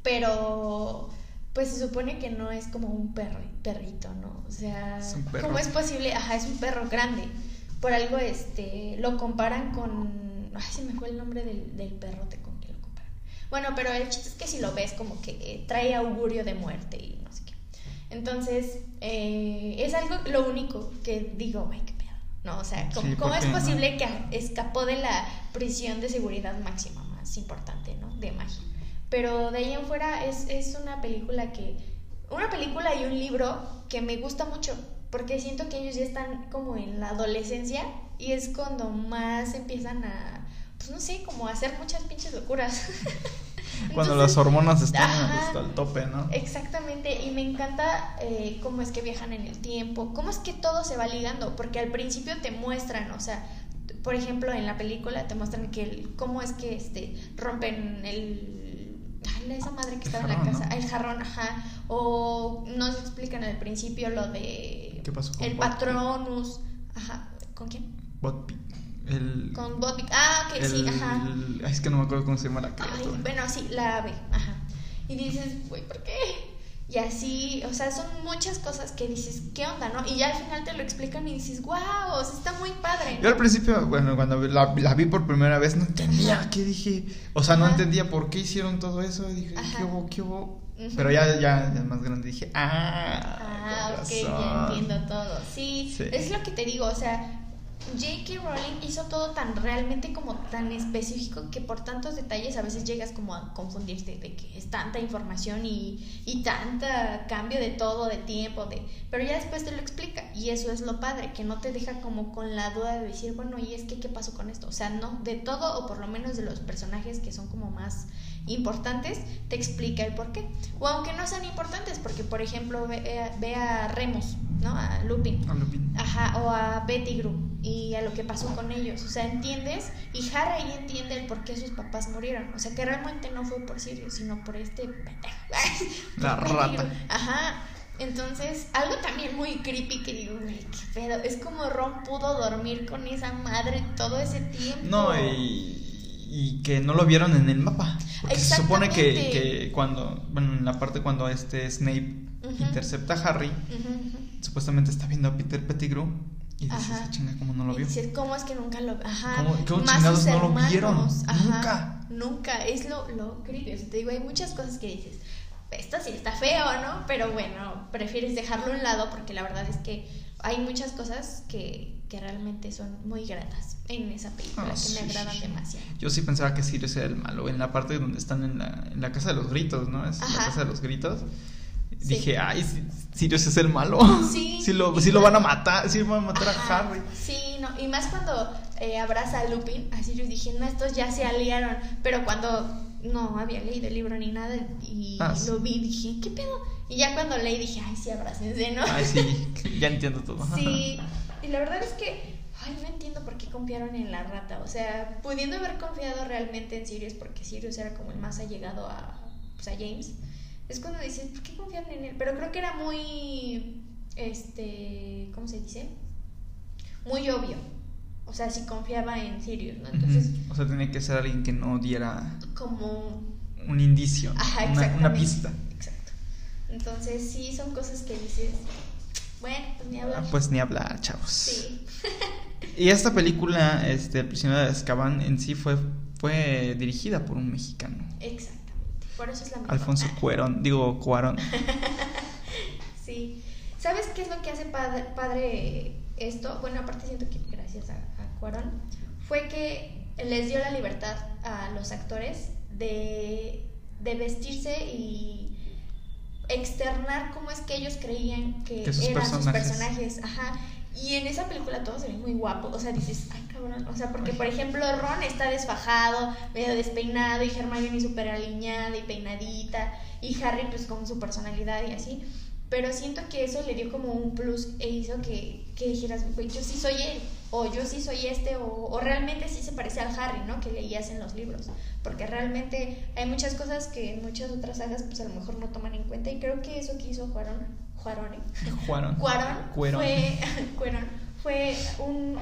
pero pues se supone que no es como un perro, perrito, ¿no? O sea, ¿cómo es posible? Ajá, es un perro grande. Por algo, este, lo comparan con, ay, se me fue el nombre del, del perro, te bueno, pero el chiste es que si lo ves como que eh, trae augurio de muerte y no sé qué. Entonces, eh, es algo, lo único que digo, ay, qué pedo. No, o sea, ¿cómo, es posible que escapó de la prisión de seguridad máxima más importante, ¿no? De magia. Pero de ahí en fuera es, es una película que, una película y un libro que me gusta mucho, porque siento que ellos ya están como en la adolescencia y es cuando más empiezan a pues no sé, como hacer muchas pinches locuras. (laughs) Cuando las hormonas están hasta el tope, ¿no? Exactamente, y me encanta eh, cómo es que viajan en el tiempo, cómo es que todo se va ligando, porque al principio te muestran, o sea, por ejemplo, en la película te muestran que cómo es que este rompen el ay, esa madre que estaba en la casa, el jarrón, ajá, o nos explican al principio lo de ¿Qué pasó con el patronus, ajá, ¿con quién? El, con Bobby. Ah, ok, sí, ajá. es que no me acuerdo cómo se llama la criatura. bueno, sí, la ave, ajá. Y dices, güey, ¿por qué? Y así, o sea, son muchas cosas que dices, ¿qué onda, no? Y ya al final te lo explican y dices, wow, o sea, está muy padre. Yo al principio, bueno, cuando la, la, vi por primera vez, no entendía qué dije. O sea, no entendía por qué hicieron todo eso. Y dije, ¿qué hubo? ¿Qué hubo? Pero ya, ya, ya, más grande dije, ah. Ah, ok, ya entiendo todo. Sí, sí, es lo que te digo, o sea, J.K. Rowling hizo todo tan realmente como tan específico que por tantos detalles a veces llegas como a confundirte de que es tanta información y, y tanta cambio de todo, de tiempo, de pero ya después te lo explica y eso es lo padre, que no te deja como con la duda de decir, bueno, ¿y es que qué pasó con esto? O sea, no, de todo o por lo menos de los personajes que son como más importantes, te explica el por qué. O aunque no sean importantes, porque por ejemplo ve, eh, a Remus, ¿no? A Lupin. A Lupin. Ajá, o a Betty Gru y a lo que pasó con ellos. O sea, entiendes y Harry ahí entiende el por qué sus papás murieron. O sea, que realmente no fue por Sirius, sino por este (laughs) La rata. Ajá. Entonces, algo también muy creepy que digo, qué pedo. Es como Ron pudo dormir con esa madre todo ese tiempo. No, y y que no lo vieron en el mapa. Porque se supone que, que, cuando, bueno, en la parte cuando este Snape intercepta a Harry, supuestamente está viendo a Peter Pettigrew y dice, esa chinga, ¿cómo no lo vio? Y ¿cómo es que nunca lo Ajá. ¿Cómo, cómo chingados no lo vieron? nunca. Nunca, es lo, lo te digo, hay muchas cosas que dices, esto sí está feo, ¿no? Pero bueno, prefieres dejarlo a un lado porque la verdad es que hay muchas cosas que, que realmente son muy gratas en esa película, ah, que me agradan demasiado. Yo sí pensaba que Sirius era el malo, en la parte donde están en la, en la casa de los gritos, ¿no? Es la casa de los gritos. Dije, ay, Sirius es el malo. (laughs) Sí. sí, lo, sí lo van a matar, sí van a matar a Harry. Sí, no, y más cuando eh, abraza a Lupin, a Sirius dije, no, estos ya se aliaron. Pero cuando no había leído el libro ni nada y ah, lo vi, dije, ¿qué pedo? Y ya cuando leí dije, ay, sí, abrácense, ¿no? Ay, sí, (laughs) ya entiendo todo. Sí, (laughs) y la verdad es que, ay, no entiendo por qué confiaron en la rata. O sea, pudiendo haber confiado realmente en Sirius, porque Sirius era como el más allegado a, pues, a James, es cuando dices, ¿por qué confiaron en él? Pero creo que era muy, este, ¿cómo se dice? Muy obvio. O sea, si confiaba en Sirius, ¿no? Entonces... O sea, tenía que ser alguien que no diera... Como... Un indicio. Ajá, una, una pista. Exacto. Entonces, sí, son cosas que dices, bueno, pues ni hablar. Ah, pues ni hablar, chavos. Sí. (laughs) y esta película, este, El prisionero de Azkaban, en sí fue, fue dirigida por un mexicano. Exactamente. Por eso es la misma. Alfonso Cuarón, digo Cuarón. (laughs) sí. ¿Sabes qué es lo que hace padre, esto? Bueno, aparte siento que gracias a, a Cuarón, fue que les dio la libertad a los actores de, de vestirse y externar cómo es que ellos creían que, eran sus personajes. Ajá. Y en esa película todos se ven muy guapos. O sea, dices, ay, cabrón. O sea, porque por ejemplo Ron está desfajado, medio despeinado, y Hermione súper alineada y peinadita, y Harry pues con su personalidad y así. Pero siento que eso le dio como un plus e hizo que, que dijeras, yo sí soy él, o yo sí soy este, o, o, realmente sí se parece al Harry, ¿no? Que leías en los libros. Porque realmente hay muchas cosas que en muchas otras sagas, pues a lo mejor no toman en cuenta. Y creo que eso que hizo Juarón, Juarón, Juarón, Cuarón, fue, (laughs) fue un,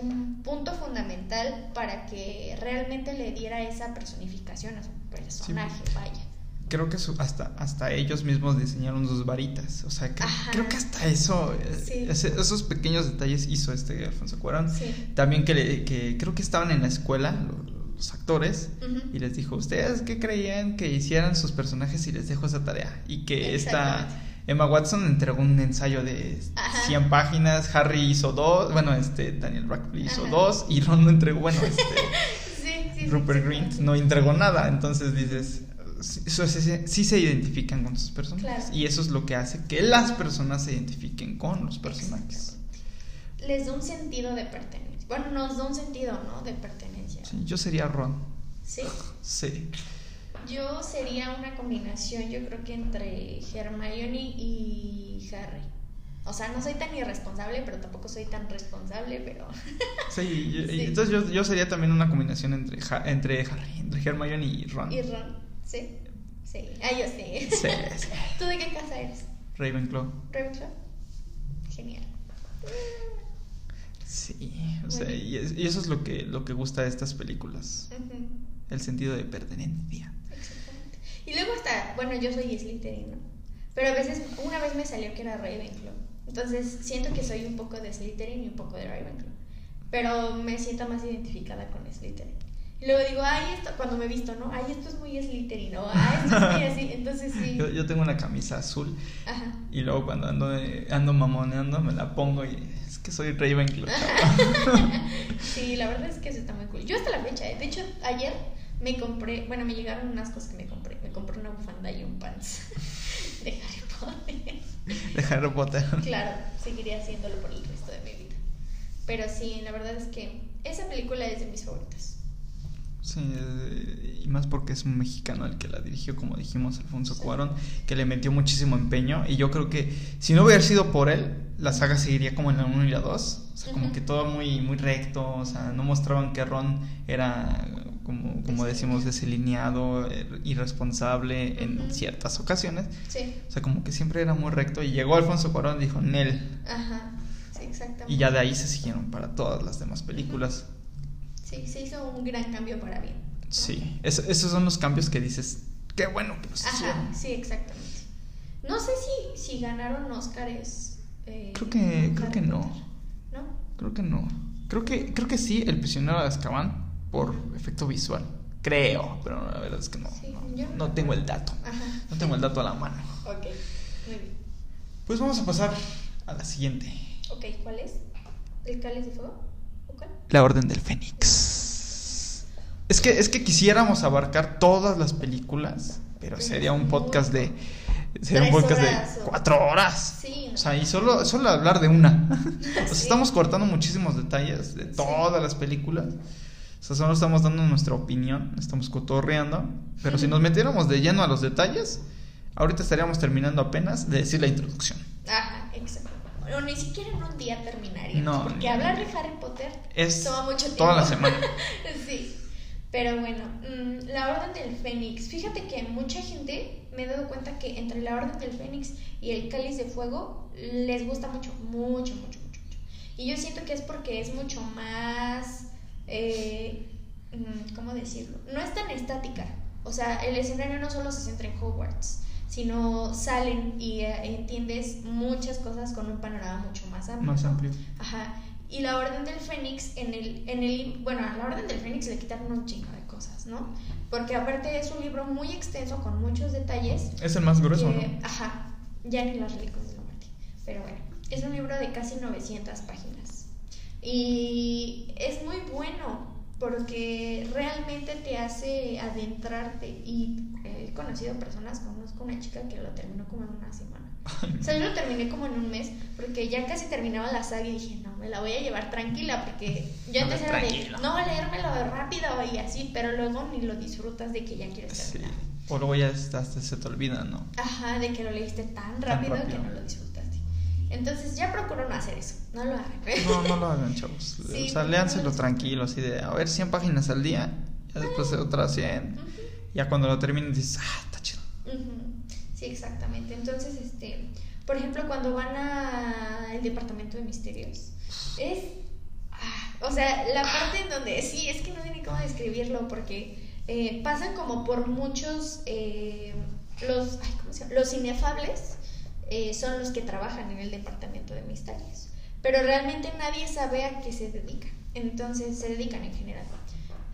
un, punto fundamental para que realmente le diera esa personificación a su personaje, vaya creo que hasta, hasta ellos mismos diseñaron sus varitas. O sea, creo que hasta eso, eh, esos pequeños detalles hizo este Alfonso Cuarón. También que, que, creo que estaban en la escuela los, actores y les dijo, ¿ustedes qué creían que hicieran sus personajes y les dejo esa tarea? Y que esta... Emma Watson entregó un ensayo de 100 páginas, Harry hizo dos, bueno, este Daniel Radcliffe hizo dos y Ron no entregó, bueno, (laughs) este Rupert Grint no entregó nada, entonces dices, sí, se identifican con sus personajes. Y eso es lo que hace que las personas se identifiquen con los personajes. Les da un sentido de pertenencia. Bueno, nos da un sentido, ¿no? De pertenencia. yo sería Ron. ¿Sí? Sí. Yo sería una combinación, yo creo que entre Hermione y Harry. O sea, no soy tan irresponsable, pero tampoco soy tan responsable, pero... (laughs) sí, entonces yo, yo, sería también una combinación entre, entre Harry, entre Hermione y Ron. Y Ron. Sí, sí. Ah, yo sí. Sí, (laughs) ¿Tú de qué casa eres? Ravenclaw. Ravenclaw. Genial. Sí, o sea, y, eso es lo que, lo que gusta de estas películas. El sentido de pertenencia. Y luego hasta, bueno, yo soy Slytherin, ¿no? Pero a veces, una vez me salió que era Ravenclaw. Entonces siento que soy un poco de Slytherin y un poco de Ravenclaw. Pero me siento más identificada con Slytherin. Y luego digo, ay, esto, cuando me he visto, ¿no? Ay, esto es muy Slytherin, ¿no? Ay, esto es muy así. Entonces sí. Yo, yo tengo una camisa azul Ajá. y luego cuando ando, ando mamoneando me la pongo y es que soy Ravenclaw. (laughs) Sí, la verdad es que eso está muy cool. Yo hasta la fecha, ¿eh? de hecho, ayer me compré, bueno, me llegaron unas cosas que me compré. Me compré una bufanda y un pants (laughs) de Harry Potter. de Harry Potter. Claro, seguiría haciéndolo por el resto de mi vida. Pero sí, la verdad es que esa película es de mis favoritas. Sí, y más porque es un mexicano el que la dirigió, como dijimos, Alfonso Sí. Cuarón, que le metió muchísimo empeño. Y yo creo que si no hubiera sido por él, la saga seguiría como en la 1 y la 2. O sea, como que todo muy, muy recto. O sea, no mostraban que Ron era, como, como decimos, desalineado, eh, irresponsable en ciertas ocasiones. Sí, O sea, como que siempre era muy recto. Y llegó Alfonso Cuarón y dijo, Nel. ajá, sí, exactamente. Y ya de ahí se siguieron para todas las demás películas. Sí, se hizo un gran cambio para bien. ¿no? Sí, es- esos son los cambios que dices, qué bueno que los hicieron. Ajá, sí, exactamente. No sé si, si ganaron Óscares. eh, Creo que, creo que no. ¿No? Creo que no. Creo que, creo que sí, el prisionero de Azkaban por efecto visual. Creo, pero la verdad es que no. Sí, no, no- tengo el dato. Ajá. No tengo el dato a la mano. Ok, muy bien. Pues vamos a pasar a la siguiente. Ok, ¿cuál es? ¿El cáliz de fuego? La Orden del Fénix. Es que, es que quisiéramos abarcar todas las películas, pero sería un podcast de. Sería un podcast horas de cuatro horas. Sí, no. O sea, y solo, solo hablar de una. (laughs) O sea, Sí. estamos cortando muchísimos detalles de todas las películas. O sea, solo estamos dando nuestra opinión, estamos cotorreando. Pero si nos metiéramos de lleno a los detalles, ahorita estaríamos terminando apenas de decir la introducción. Ajá, exacto. O ni siquiera en un día terminaría. No, Porque hablar de Harry Potter Es toma mucho tiempo. toda la semana. (laughs) sí. Pero bueno, mm, la Orden del Fénix. Fíjate que mucha gente me he dado cuenta que entre la Orden del Fénix y el Cáliz de Fuego les gusta mucho, mucho, mucho, mucho, mucho. Y yo siento que es porque es mucho más. Eh, mm, ¿Cómo decirlo? No es tan estática. O sea, el escenario no solo se centra en Hogwarts, sino salen y eh, entiendes muchas cosas con un panorama mucho más amplio. Más amplio. Ajá. Y la Orden del Fénix, en el, en el, bueno, a la Orden del Fénix le quitaron un chingo de cosas, ¿no? Porque aparte es un libro muy extenso con muchos detalles. Es el más grueso, que- ¿no? Ajá, ya ni las reliquias de la muerte. Pero bueno, es un libro de casi 900 páginas. Y es muy bueno porque realmente te hace adentrarte. Y he conocido personas, conozco una chica que lo terminó como en una semana. (laughs) O sea, yo lo terminé como en un mes porque ya casi terminaba la saga y dije, no, me la voy a llevar tranquila porque yo antes era de, no, leérmelo rápido y así, pero luego ni lo disfrutas de que ya quieres Sí. terminar. O luego ya hasta se te olvida, ¿no? Ajá, de que lo leíste tan rápido, rápido. que no lo disfrutaste. Entonces ya procuro no hacer eso, no lo hagan. No, no lo (laughs) hagan, chavos. Sí, o sea, léanselo no lo- tranquilo, así de, a ver, 100 páginas al día, ya después otras 100. Ujú, Ya cuando lo termines dices, ah, está chido. Sí, exactamente. Entonces, este, por ejemplo, cuando van al departamento de misterios, es, ah, o sea, la parte en donde, sí, es que no sé ni cómo describirlo, porque eh, pasan como por muchos, eh, los, ay, ¿cómo se llama? Los inefables eh, son los que trabajan en el departamento de misterios, pero realmente nadie sabe a qué se dedican, entonces se dedican en general.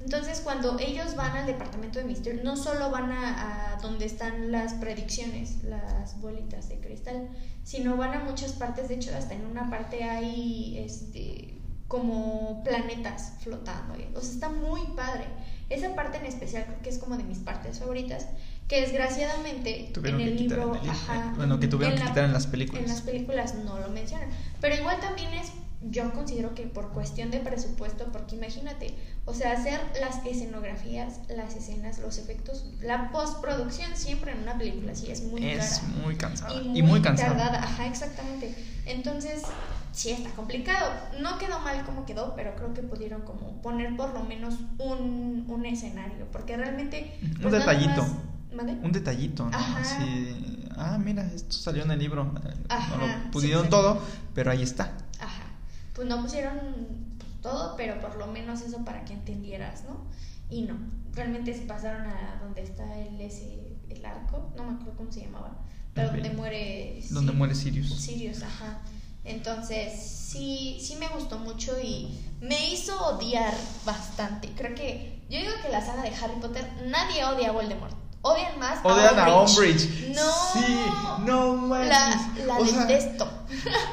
Entonces, cuando ellos van al departamento de misterio, no solo van a, a donde están las predicciones, las bolitas de cristal, sino van a muchas partes. De hecho, hasta en una parte hay este como planetas flotando. O sea, está muy padre. Esa parte en especial creo que es como de mis partes favoritas, que desgraciadamente Tuvieron en el libro, en el ajá, Bueno, que tuvieron que la- quitar en las películas. En las películas no lo mencionan. Pero igual también es, yo considero que por cuestión de presupuesto, porque imagínate, o sea, hacer las escenografías, las escenas, los efectos, la postproducción siempre en una película sí es muy es cara. muy cansada. Y muy, Y muy cansada. tardada, ajá, exactamente. Entonces, sí está complicado. No quedó mal como quedó, pero creo que pudieron como poner por lo menos un, un escenario, porque realmente... Un pues, nada detallito. más- Un detallito, ¿no? Ajá. Así, ah, mira, esto salió en el libro. Ajá, no sí, lo pusieron sí. todo, pero ahí está. Ajá. Pues no pusieron pues, todo, pero por lo menos eso para que entendieras, ¿no? Y no, realmente se pasaron a donde está el ese el arco, no me acuerdo cómo se llamaba, pero Ok. donde muere... Donde Sir- muere Sirius. Sirius, ajá. Entonces, sí, sí me gustó mucho y me hizo odiar bastante. Creo que, yo digo que la saga de Harry Potter, nadie odia a Voldemort. Odian más Odian a Umbridge. No. Sí, no manches. La, la O sea, detesto.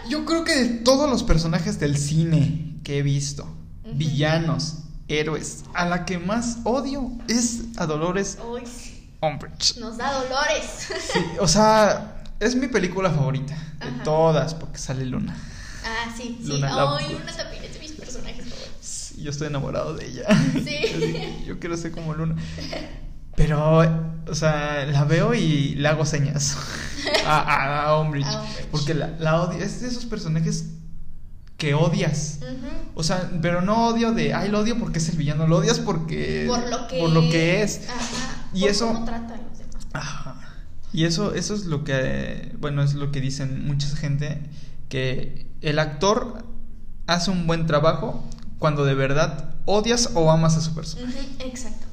Yo creo que de todos los personajes del cine que he visto, villanos, héroes, a la que más odio es a Dolores Uy, Umbridge. nos da dolores. Sí, o sea, es mi película favorita de Ajá. todas porque sale Luna. Ah, sí, sí. Luna, Ay, Luna también es de mis personajes favoritos. Sí, Yo estoy enamorado de ella. Sí. (laughs) Yo quiero ser como Luna. Pero, o sea, la veo y le hago señas a, a, a (laughs) Umbridge. A Umbridge. Porque la, la odio. Es de esos personajes que odias. O sea, pero no odio de, ay, lo odio porque es el villano, lo odias porque... Por lo que, por lo que es. Ajá. Y por eso- cómo trata a los demás. Ajá. Y eso, eso es lo que, bueno, es lo que dicen mucha gente, que el actor hace un buen trabajo cuando de verdad odias o amas a su persona. Ujú, Exactamente.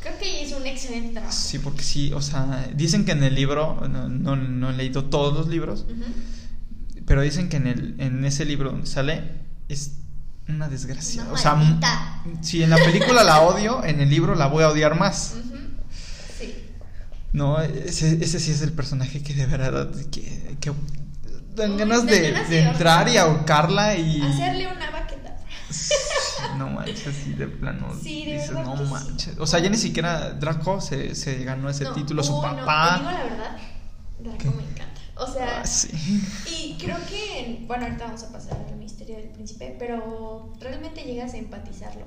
Creo que hizo un excelente trabajo. Sí, porque sí, o sea, dicen que en el libro, no, no, no he leído todos los libros, pero dicen que en, el, en ese libro donde sale es una desgracia. Una o sea, maldita. si en la película la odio, en el libro la voy a odiar más. Sí. No, ese, ese sí es el personaje que de verdad que, que dan de, ganas de de entrar y ahorcarla y Hacerle una baqueta. No manches, sí de plano Sí, de dices, verdad no sí. manches. O sea, ya ni siquiera Draco se, se ganó ese No, título, su uy, no, papá. te digo la verdad, Draco ¿Qué? me encanta. O sea, Ah, sí. y creo que, bueno, ahorita vamos a pasar al misterio del príncipe, pero realmente llegas a empatizarlo.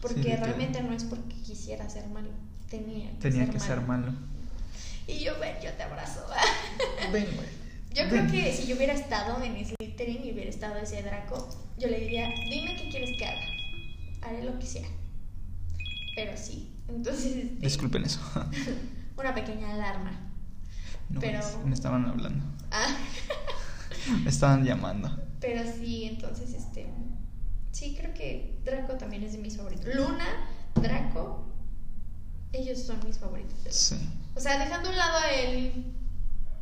Porque Sí, de que- realmente no es porque quisiera ser malo, tenía que Tenía ser que ser malo. Y yo, ven, yo te abrazo. Ven, güey. Yo creo que si yo hubiera estado en Slytherin y hubiera estado ese Draco, yo le diría, dime qué quieres que haga. Haré lo que sea. Pero sí, entonces... (laughs) este, Disculpen eso. (laughs) Una pequeña alarma. No, Pero- me estaban hablando. Ah, (laughs) Me estaban llamando. pero sí, entonces, este... Sí, creo que Draco también es de mis favoritos. Luna, Draco, ellos son mis favoritos. Sí. O sea, dejando a un lado el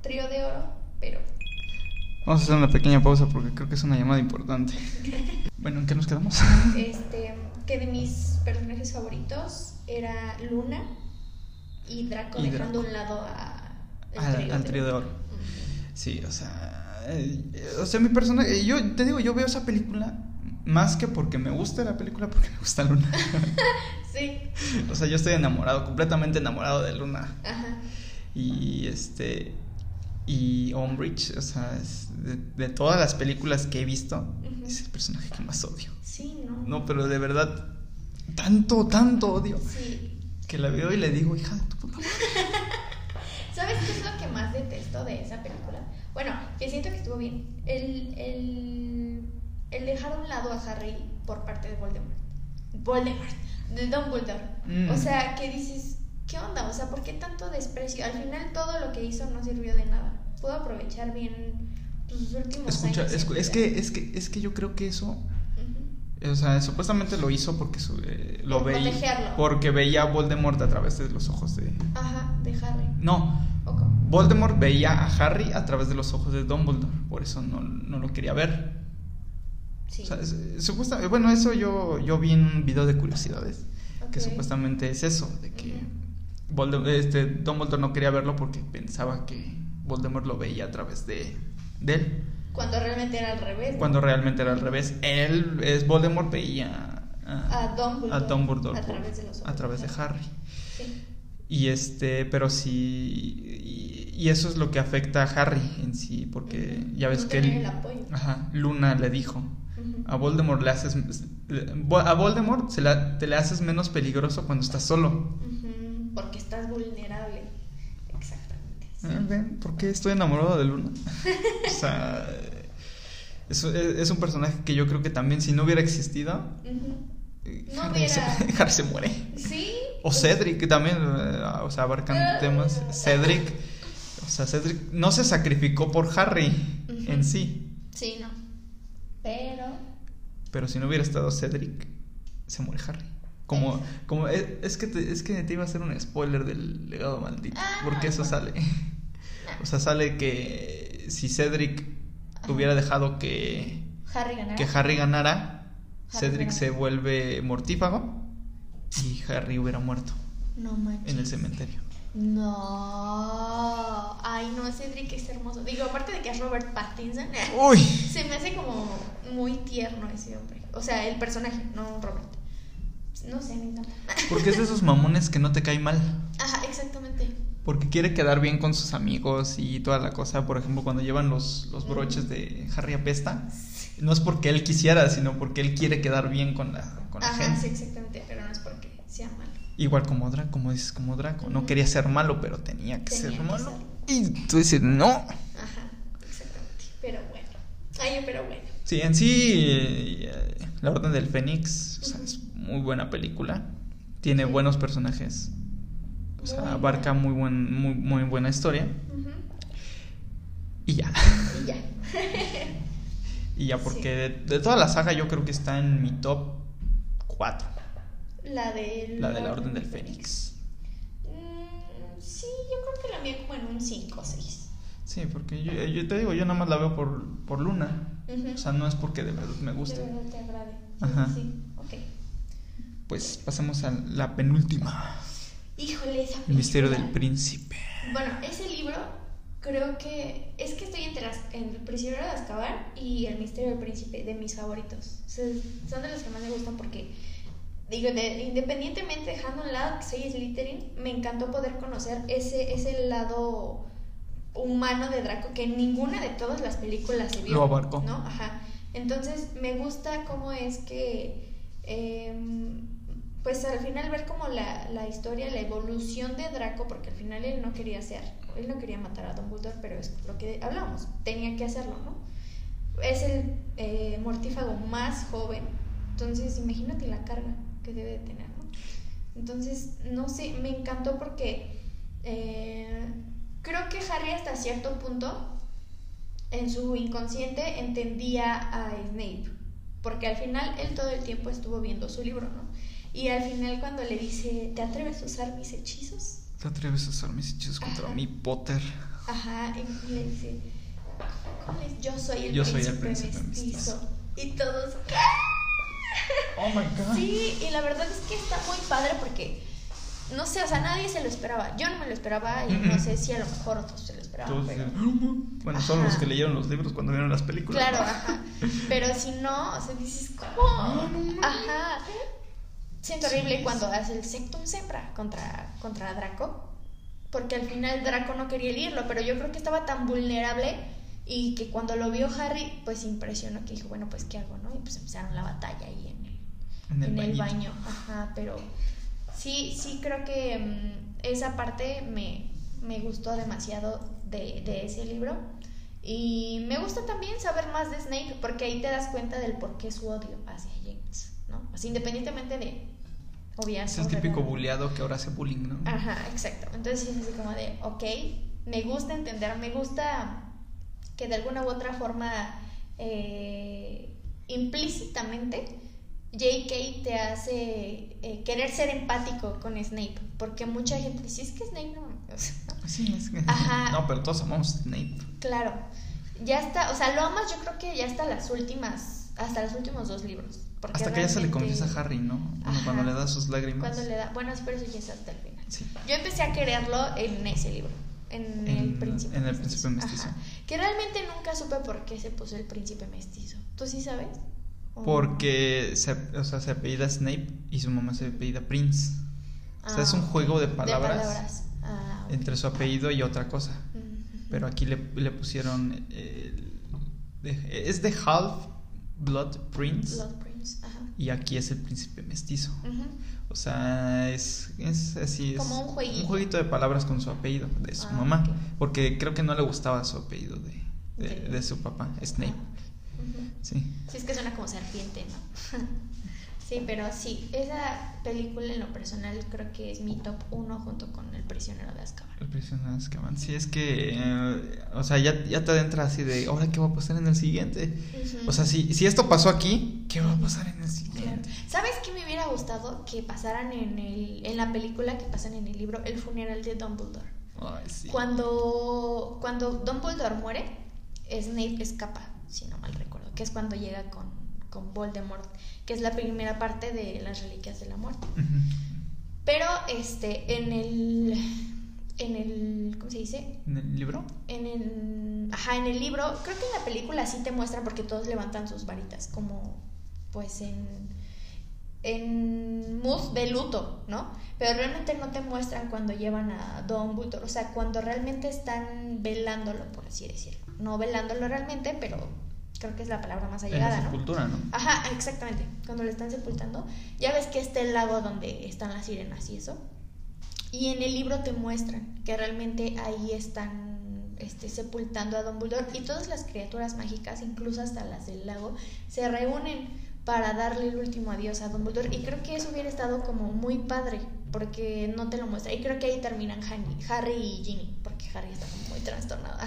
trío de oro, pero... Vamos a hacer una pequeña pausa porque creo que es una llamada importante. (laughs) Bueno, ¿en qué nos quedamos? Este, que de mis personajes favoritos era Luna y Draco Y dejando a un lado a Al- trío al de trío de oro. oro. Sí, o sea, eh, o sea, mi personaje, yo te digo, yo veo esa película más que porque me gusta la película, porque me gusta Luna. (laughs) Sí, o sea, yo estoy enamorado, completamente enamorado de Luna. ajá. Y este y Umbridge, o sea, es de, de todas las películas que he visto, es el personaje que más odio. Sí, ¿no? No, pero de verdad tanto, tanto odio Sí. que la veo y le digo, hija de tu puta madre". (laughs) ¿Sabes qué es lo que más detesto de esa película? Bueno, que siento que estuvo bien. El, el, el dejar a un lado a Harry por parte de Voldemort. Voldemort, de Dumbledore. Mm. O sea, que dices, ¿qué onda? O sea, ¿por qué tanto desprecio? Al final todo lo que hizo no sirvió de nada. Pudo aprovechar bien pues, sus últimos Escucha, años. escu- es que es que es que yo creo que eso. O sea, supuestamente lo hizo porque su- eh, lo Por veía porque veía a Voldemort a través de los ojos de Ajá, de Harry. No. Voldemort veía a Harry a través de los ojos de Dumbledore, por eso no, no lo quería ver. Sí. O sea, bueno, eso yo yo vi en un video de curiosidades que supuestamente es eso, de que este Dumbledore no quería verlo porque pensaba que Voldemort lo veía a través de, de él. Cuando realmente era al revés. Cuando realmente era al revés. Él, es Voldemort, veía A Dumbledore. a Dumbledore A través de los ojos a través de Harry. Sí. Y este, pero sí, y, y eso es lo que afecta a Harry en sí, porque ya ves No que él, el apoyo. ajá, Luna le dijo, a Voldemort le haces, a Voldemort se la- te le haces menos peligroso cuando estás solo. Porque estás vulnerable. ¿Por qué estoy enamorado de Luna? (laughs) o sea, es, es un personaje que yo creo que también si no hubiera existido, eh, No Harry, se, hubiera- (laughs) Harry se muere. Sí. O Cedric, que también, eh, o sea, abarcan temas. Cedric, o sea, Cedric no se sacrificó por Harry en sí, Sí, no. Pero. pero si no hubiera estado Cedric, se muere Harry. Como, como es, es que te, es que te iba a hacer un spoiler del legado maldito. Ah, porque eso no. sale. O sea, sale que si Cedric hubiera dejado que, Harry ganará. que Harry ganara, Harry Cedric se vuelve mortífago y Harry hubiera muerto No manches. en el cementerio. No. Ay, no, Cedric es hermoso. Digo, aparte de que es Robert Pattinson, Uy. se me hace como muy tierno ese hombre. O sea, el personaje, no Robert. No sé, me encanta. Porque es de esos mamones que no te cae mal. Ajá, exactamente. Porque quiere quedar bien con sus amigos y toda la cosa. Por ejemplo, cuando llevan los, los broches de Harry apesta, no es porque él quisiera, sino porque él quiere quedar bien con la, con la Ajá, gente. sí, exactamente. Pero no es porque sea malo. Igual como Draco, como dices, como Draco. No quería ser malo, pero tenía que Tenía ser que malo. Y tú dices, no. Ajá, exactamente. Pero bueno. Ay, pero bueno. Sí, en sí, eh, La Orden del Fénix o sea, es muy buena película. Tiene Sí. buenos personajes. O sea, Muy abarca muy, buen, muy, muy buena historia. Y ya. Y ya. (laughs) Y ya, porque de, de toda la saga yo creo que está en mi top 4. La de La de la Orden del Fénix. Mm, sí, yo creo que la mía como en un 5 o 6. Sí, porque yo, yo te digo, yo nada más la veo por, por Luna. O sea, no es porque de verdad me De guste. verdad te agrade. Sí, Ajá. sí, ok. Pues pasemos a la penúltima. Híjole, esa El misterio del príncipe. Bueno, ese libro creo que es que estoy entre, las- entre El prisionero de Azkaban y El misterio del príncipe, de mis favoritos. O sea, son de los que más me gustan porque, digo, de- independientemente dejando a un lado que soy Slytherin, me encantó poder conocer ese, ese lado humano de Draco que en ninguna de todas las películas se vio. Lo abarcó. ¿No? Ajá. Entonces, me gusta cómo es que... em, pues al final ver como la, la historia, la evolución de Draco, porque al final él no quería ser, él no quería matar a Dumbledore, pero es lo que hablábamos, tenía que hacerlo, ¿no? Es el eh, mortífago más joven, entonces imagínate la carga que debe de tener, ¿no? Entonces, no sé, me encantó porque eh, creo que Harry hasta cierto punto en su inconsciente entendía a Snape, porque al final él todo el tiempo estuvo viendo su libro, ¿no? Y al final cuando le dice, ¿te atreves a usar mis hechizos? ¿Te atreves a usar mis hechizos contra Ajá. mi Potter? Ajá, y le dice, ¿cómo es? Yo soy el Yo soy príncipe, el príncipe mestizo. mestizo. Y todos, ¿qué? Oh my god. Sí, y la verdad es que está muy padre porque, no sé, o sea, nadie se lo esperaba. Yo no me lo esperaba y no sé si a lo mejor otros se lo esperaban. Todos pero- dicen, Bueno, son Ajá. los que leyeron los libros cuando vieron las películas. Claro, ¿no? ajá. Pero si no, o sea, dices, ¿cómo? Ajá. Siento horrible cuando hace el Sectum Sempra contra, contra Draco. Porque al final Draco no quería leerlo, pero yo creo que estaba tan vulnerable y que cuando lo vio Harry, pues impresionó que dijo, bueno, pues ¿qué hago, no? Y pues empezaron la batalla ahí en el, En el, en el bañito. baño. Ajá, pero sí, sí creo que mm, esa parte me, me gustó demasiado de, de ese libro. Y me gusta también saber más de Snape, porque ahí te das cuenta del por qué su odio hacia. Así independientemente de obviar Es el típico revelar. bulleado que ahora hace bullying, ¿no? Ajá, exacto. Entonces es así como de, ok, me gusta entender, me gusta que de alguna u otra forma eh, implícitamente JK te hace eh, querer ser empático con Snape, porque mucha gente dice, es que Snape no... o sea, (laughs) Sí, es que... Ajá. No, pero todos amamos Snape. claro, ya está, o sea, lo amas yo creo que ya hasta las últimas, hasta los últimos dos libros. Hasta que ya se le confiesa a Harry, ¿no? Bueno, cuando le da sus lágrimas. Cuando le da, bueno, pero eso ya es hasta el final. Sí. Yo empecé a quererlo en ese libro, en, En- el príncipe en El mestizo. Príncipe Mestizo. Que realmente nunca supe por qué se puso el príncipe mestizo. ¿Tú sí sabes? ¿O- Porque se, o sea, se apellida Snape y su mamá se apellida Prince. O sea, es un Ah, juego de palabras, palabras. Ah, ok. entre su apellido y otra cosa. Pero aquí le, le pusieron. el- es de Half Blood Prince. Blood Prince, ajá. Y aquí es el príncipe mestizo. O sea, es, es así. Es Como un jueguito. de palabras con su apellido, de su Ah, mamá. Porque creo que no le gustaba su apellido de, de, su papá, Snape. Ujú. Sí. Sí, es que suena como serpiente, ¿no? (laughs) sí, pero sí, esa película en lo personal creo que es mi top uno junto con El prisionero de Azkaban. El prisionero de Azkaban. Sí, es que. eh, o sea, ya, ya te adentra así de. ¿Ahora qué va a pasar en el siguiente? O sea, si, si esto pasó aquí, ¿qué va a pasar en el Claro. siguiente? ¿Sabes qué me hubiera gustado que pasaran en, el, en la película, que pasan en el libro, el funeral de Dumbledore. Ay, sí. Cuando, cuando Dumbledore muere, Snape escapa, si no mal recuerdo, que es cuando llega con, con Voldemort, que es la primera parte de las reliquias de la muerte. Pero este, en el. En el. ¿Cómo se dice? ¿En el libro? En el. Ajá, en el libro. Creo que en la película sí te muestran porque todos levantan sus varitas. Como. Pues en. En mood de luto, ¿no? Pero realmente no te muestran cuando llevan a Dumbledore. O sea, cuando realmente están velándolo, por así decirlo. No velándolo realmente, pero creo que es la palabra más En allegada, la ¿no? sepultura, ¿no? Ajá, exactamente. Cuando lo están sepultando, ya ves que está el lago donde están las sirenas y eso. Y en el libro te muestran que realmente ahí están este, sepultando a Dumbledore y todas las criaturas mágicas, incluso hasta las del lago, se reúnen para darle el último adiós a Dumbledore. Y creo que eso hubiera estado como muy padre, porque no te lo muestra. Y creo que ahí terminan Harry, Harry y Ginny, porque Harry está como muy trastornado.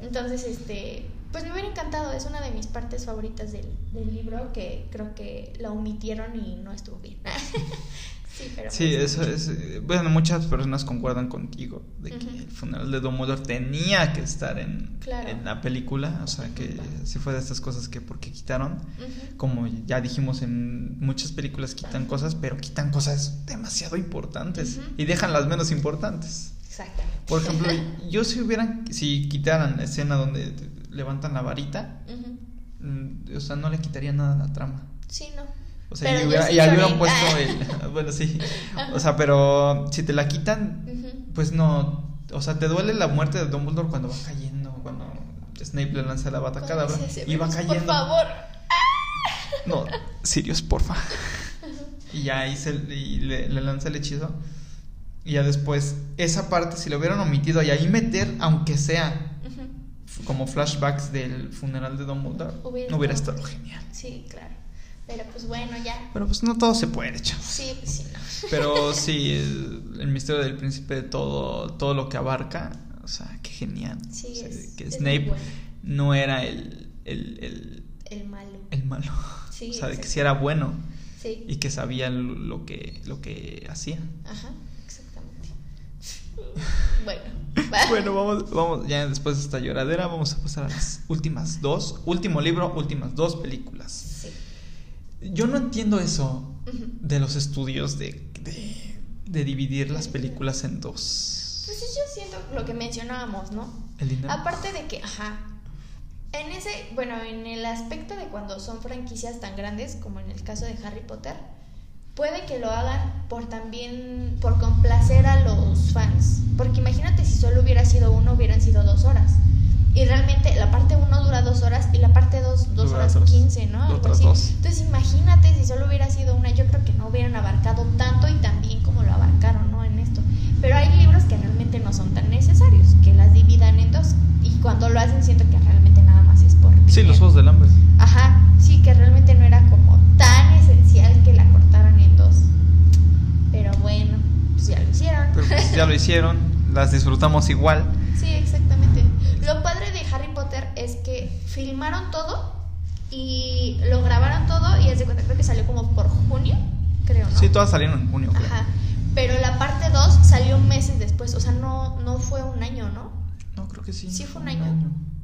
Entonces, este, pues me hubiera encantado, es una de mis partes favoritas del, del libro, que creo que la omitieron y no estuvo bien. (laughs) sí, pero... Sí, me eso es. eh, Bueno, muchas personas concuerdan contigo de que el funeral de Dumbledore tenía que estar en, Claro. en la película. O sea, que sí fue de estas cosas que porque quitaron. Como ya dijimos en muchas películas quitan cosas, pero quitan cosas demasiado importantes y dejan las menos importantes. Exactamente. Por ejemplo, (laughs) yo si hubieran, si quitaran la escena donde levantan la varita, mm, o sea, no le quitaría nada a la trama. Sí, no. O sea, Pero y hubiera- sí y hubieran puesto Ah. el. (laughs) Bueno, sí. (laughs) O sea, pero si te la quitan, pues no. O sea, te duele la muerte de Dumbledore cuando va cayendo, cuando Snape le lanza la bata cadabra y va "Severus, cayendo. Por favor. (laughs) No, Sirius, porfa. Y ya ahí se, y le, le lanza el hechizo. Y ya después, esa parte, si lo hubieran omitido y ahí meter, aunque sea como flashbacks del funeral de Dumbledore, Hubiera no hubiera estado- genial. Sí, claro. Pero pues bueno, ya. Pero pues no todo se puede, chavos. Sí, pues sí, no. (laughs) Pero sí, el, el misterio del príncipe, todo, todo lo que abarca, o sea, qué genial. Sí, O sea, es- que es Snape bueno. no era el, el, el, El malo. el malo. Sí, o sea, de que sí era bueno Sí. y que sabía lo, que, lo que hacía. Ajá. Bueno. Bueno, vamos, vamos, ya después de esta lloradera, vamos a pasar a las últimas dos. Último libro, últimas dos películas. Sí. Yo no entiendo eso de los estudios de, de, de dividir las películas en dos. Pues sí, yo siento lo que mencionábamos, ¿no? El dinero. Aparte de que, ajá, en ese, bueno, en el aspecto de cuando son franquicias tan grandes, como en el caso de Harry Potter, puede que lo hagan por también, por complacer a los fans. Porque imagínate si solo hubiera sido uno, hubieran sido dos horas. Y realmente la parte uno dura dos horas y la parte dos, dos Dura horas otras- quince, ¿no? Algo así. Entonces imagínate si solo hubiera sido una, yo creo que no hubieran abarcado tanto y tan bien como lo abarcaron, ¿no? En esto. Pero hay libros que realmente no son tan necesarios, que las dividan en dos. Y cuando lo hacen siento que realmente nada más es por... Sí, los. Juegos del Hambre. Ajá, sí, que realmente no era como tan esencial que la cortaran en dos. Pero bueno, pues ya lo hicieron. Pero pues ya lo (laughs) hicieron, las disfrutamos igual. Sí, exactamente. Lo padre de Harry Potter es que filmaron todo y lo grabaron todo y es de cuenta, creo que salió como por junio, creo, ¿no? Sí, todas salieron en junio, creo. Ajá. Pero la parte 2 salió meses después, o sea, no, no fue un año, ¿no? No, creo que sí. Sí fue un año.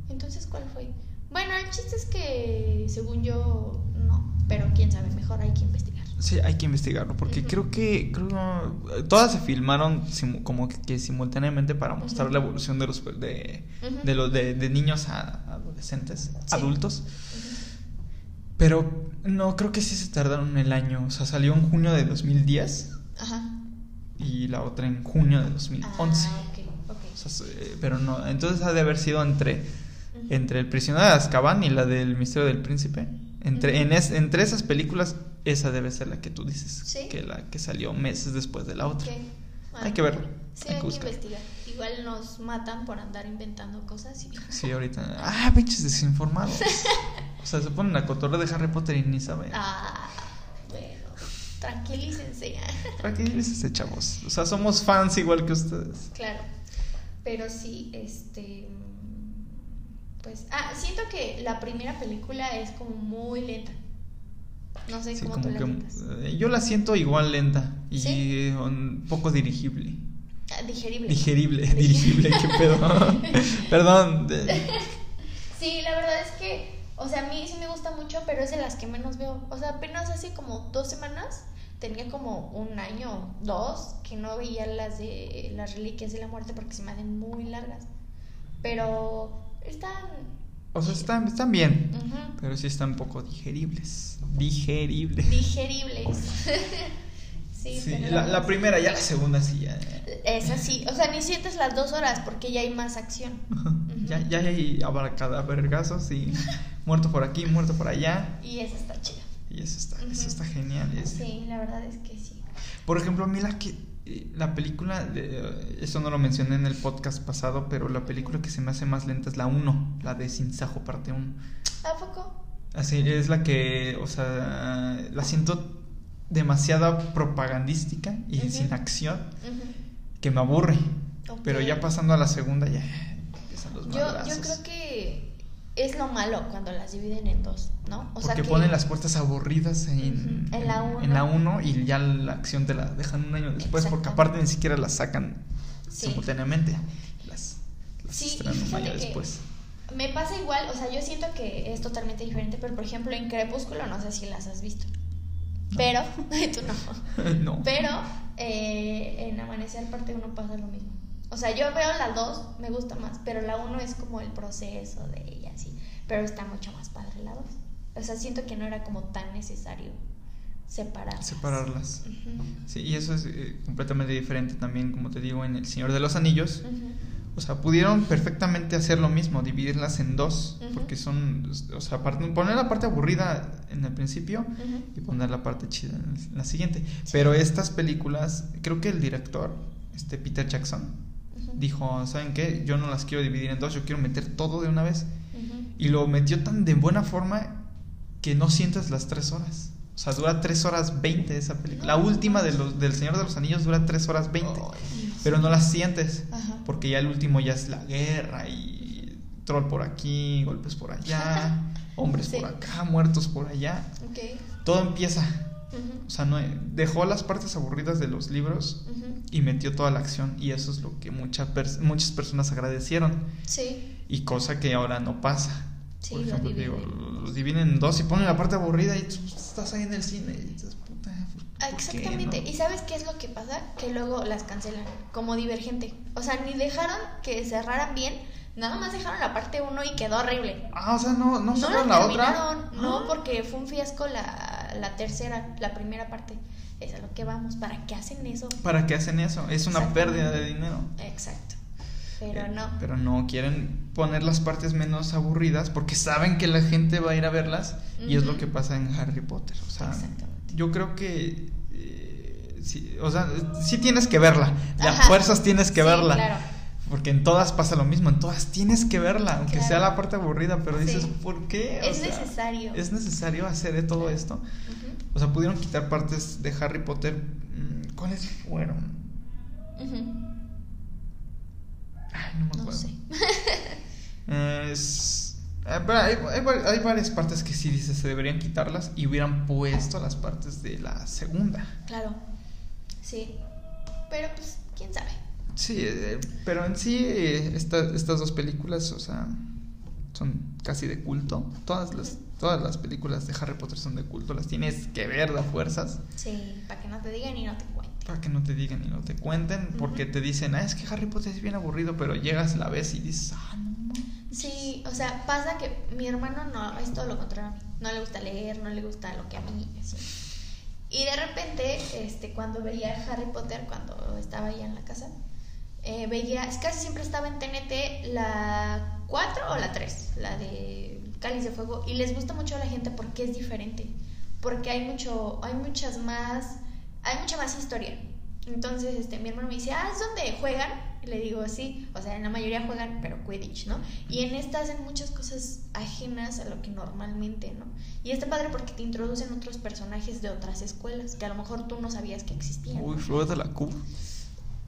Entonces, ¿cuál fue? Bueno, el chiste es que, según yo, no, pero quién sabe, mejor hay que investigar. Sí, hay que investigarlo, porque Ujú. creo que creo, todas se filmaron como que, que simultáneamente para mostrar la evolución de los de, de los de, de niños a adolescentes, Sí. adultos. Pero no, creo que sí se tardaron el año. O sea, salió en junio de 2010 Ajá. y la otra en junio de 2011. Ah, ok, ok. O sea, se- pero no, entonces ha de haber sido entre, entre El prisionero de Azkaban y la del misterio del príncipe. Entre, en es- entre esas películas, esa debe ser la que tú dices. ¿Sí? Que la que salió meses después de la otra. Ok. Ah, Hay que verlo, Sí, hay hay, que investigar. Igual nos matan por andar inventando cosas. Y... Sí, ahorita. Ah, pinches desinformados. O sea, se ponen a cotorrear de Harry Potter y ni saben. Ah, bueno, tranquilícense. (laughs) Tranquilícense, chavos. O sea, somos fans igual que ustedes. claro, pero sí, este. Pues, ah, siento que la primera película es como muy lenta. No sé Sí, cómo como tú la que eh, yo la siento igual lenta y ¿Sí? un poco dirigible. Ah, digerible. Digerible, (laughs) Dig- dirigible, qué pedo. (laughs) Perdón. Sí, la verdad es que, o sea, a mí sí me gusta mucho, pero es de las que menos veo. O sea, apenas hace como dos semanas, tenía como un año, dos, que no veía las de las reliquias de la muerte porque se me hacen muy largas. Pero están... O sea, están, están bien, pero sí están un poco digeribles. Digeribles. digeribles. (laughs) sí, Sí, la, primera, ya la segunda sí, ya. Esa sí, o sea, ni sientes las dos horas porque ya hay más acción. Ya, ya hay abarcada vergazos y muerto por aquí, muerto por allá. Y esa está chida. Y eso está, eso Ujú. está genial. Sí, la verdad es que sí. Por ejemplo, a mí la que la película, eso no lo mencioné en el podcast pasado, pero la película que se me hace más lenta es la 1, la de Sin Sajo, parte 1. ¿A poco? Así es la que, o sea, la siento demasiado propagandística y sin acción que me aburre. Pero ya pasando a la segunda ya empiezan los Yo, creo que es lo malo cuando las dividen en dos, ¿no? O Porque que- ponen las puertas aburridas en, en la uno. en la uno y ya la acción te la dejan un año después porque aparte ni siquiera la sacan Sí. simultáneamente. Las, las Sí, un año después. Me pasa igual, o sea, yo siento que es totalmente diferente, pero por ejemplo en Crepúsculo no sé si las has visto. No. Pero, (laughs) tú no. (laughs) no. Pero eh, en Amanecer parte 1 pasa lo mismo. O sea, yo veo la 2, me gusta más, pero la 1 es como el proceso de ella, sí. Pero está mucho más padre la 2. O sea, siento que no era como tan necesario separarlas. Separarlas. Sí, y eso es eh, completamente diferente también, como te digo, en El Señor de los Anillos. O sea, pudieron perfectamente hacer lo mismo, dividirlas en dos, porque son, o sea, poner la parte aburrida en el principio y poner la parte chida en la siguiente. Pero estas películas, creo que el director, este Peter Jackson, Dijo, ¿saben qué? Yo no las quiero dividir en dos, yo quiero meter todo de una vez. Y lo metió tan de buena forma que no sientes las tres horas. O sea, dura tres horas veinte esa película. La última de los, del Señor de los Anillos dura tres horas veinte. Ay, Pero no las sientes. Ajá. Porque ya el último ya es la guerra y troll por aquí, golpes por allá, (laughs) hombres Sí. por acá, muertos por allá. Ok. Todo empieza. O sea, no, dejó las partes aburridas de los libros y metió toda la acción. Y eso es lo que mucha pers- muchas personas agradecieron. Sí. Y cosa que ahora no pasa. Sí, Por lo ejemplo, digo, los dividen en dos y ponen la parte aburrida y tú estás ahí en el cine y dices, puta, ¿por Ah, qué Exactamente. no? ¿Y sabes qué es lo que pasa? Que luego las cancelan como divergente. O sea, ni dejaron que cerraran bien, nada más dejaron la parte 1 y quedó horrible. Ah, o sea, no, no, No la la otra. no, Ah. porque fue un fiasco la, la tercera, la primera parte. Es a lo que vamos. ¿Para qué hacen eso? ¿Para qué hacen eso? Es una pérdida de dinero. Exacto. Pero Eh, no. Pero no, quieren poner las partes menos aburridas porque saben que la gente va a ir a verlas y es lo que pasa en Harry Potter. O sea, yo creo que... eh, sí, o sea, sí tienes que verla. Las fuerzas tienes que Sí, verla. claro. Porque en todas pasa lo mismo, en todas tienes que verla, aunque Claro. sea la parte aburrida, pero dices. ¿por qué? O Es sea, necesario. Es necesario hacer de todo esto. O sea, pudieron quitar partes de Harry Potter. mm, ¿Cuáles fueron? Ay, no me No acuerdo. sé. (laughs) Es- eh, pero hay, hay va- hay varias partes que sí dices se deberían quitarlas y hubieran puesto las partes de la segunda. Claro. Sí. Pero pues, quién sabe. Sí, eh, pero en sí eh, esta- estas dos películas, o sea, son casi de culto. Todas las, todas las películas de Harry Potter son de culto, las tienes que ver de fuerzas Sí, para que no te digan y no te cuenten. para que no te digan y no te cuenten, porque te dicen, ah, es que Harry Potter es bien aburrido, pero llegas, la ves y dices, ah, no mames". Sí, o sea, pasa que mi hermano no, es todo lo contrario a mí. No le gusta leer, no le gusta lo que a mí. así. Y de repente, este, cuando veía Harry Potter, cuando estaba allá en la casa, eh, veía, casi siempre estaba en TNT la 4 o la 3, la de Cáliz de Fuego, y les gusta mucho a la gente porque es diferente, porque hay mucho, hay muchas más, hay mucha más historia. Entonces, este, mi hermano me dice, ah, ¿es donde juegan? Y le digo, sí, o sea, en la mayoría juegan, pero Quidditch, ¿no? Y en esta hacen muchas cosas ajenas a lo que normalmente, ¿no? Y está padre porque te introducen otros personajes de otras escuelas que a lo mejor tú no sabías que existían. Uy, Flor de la Cuba.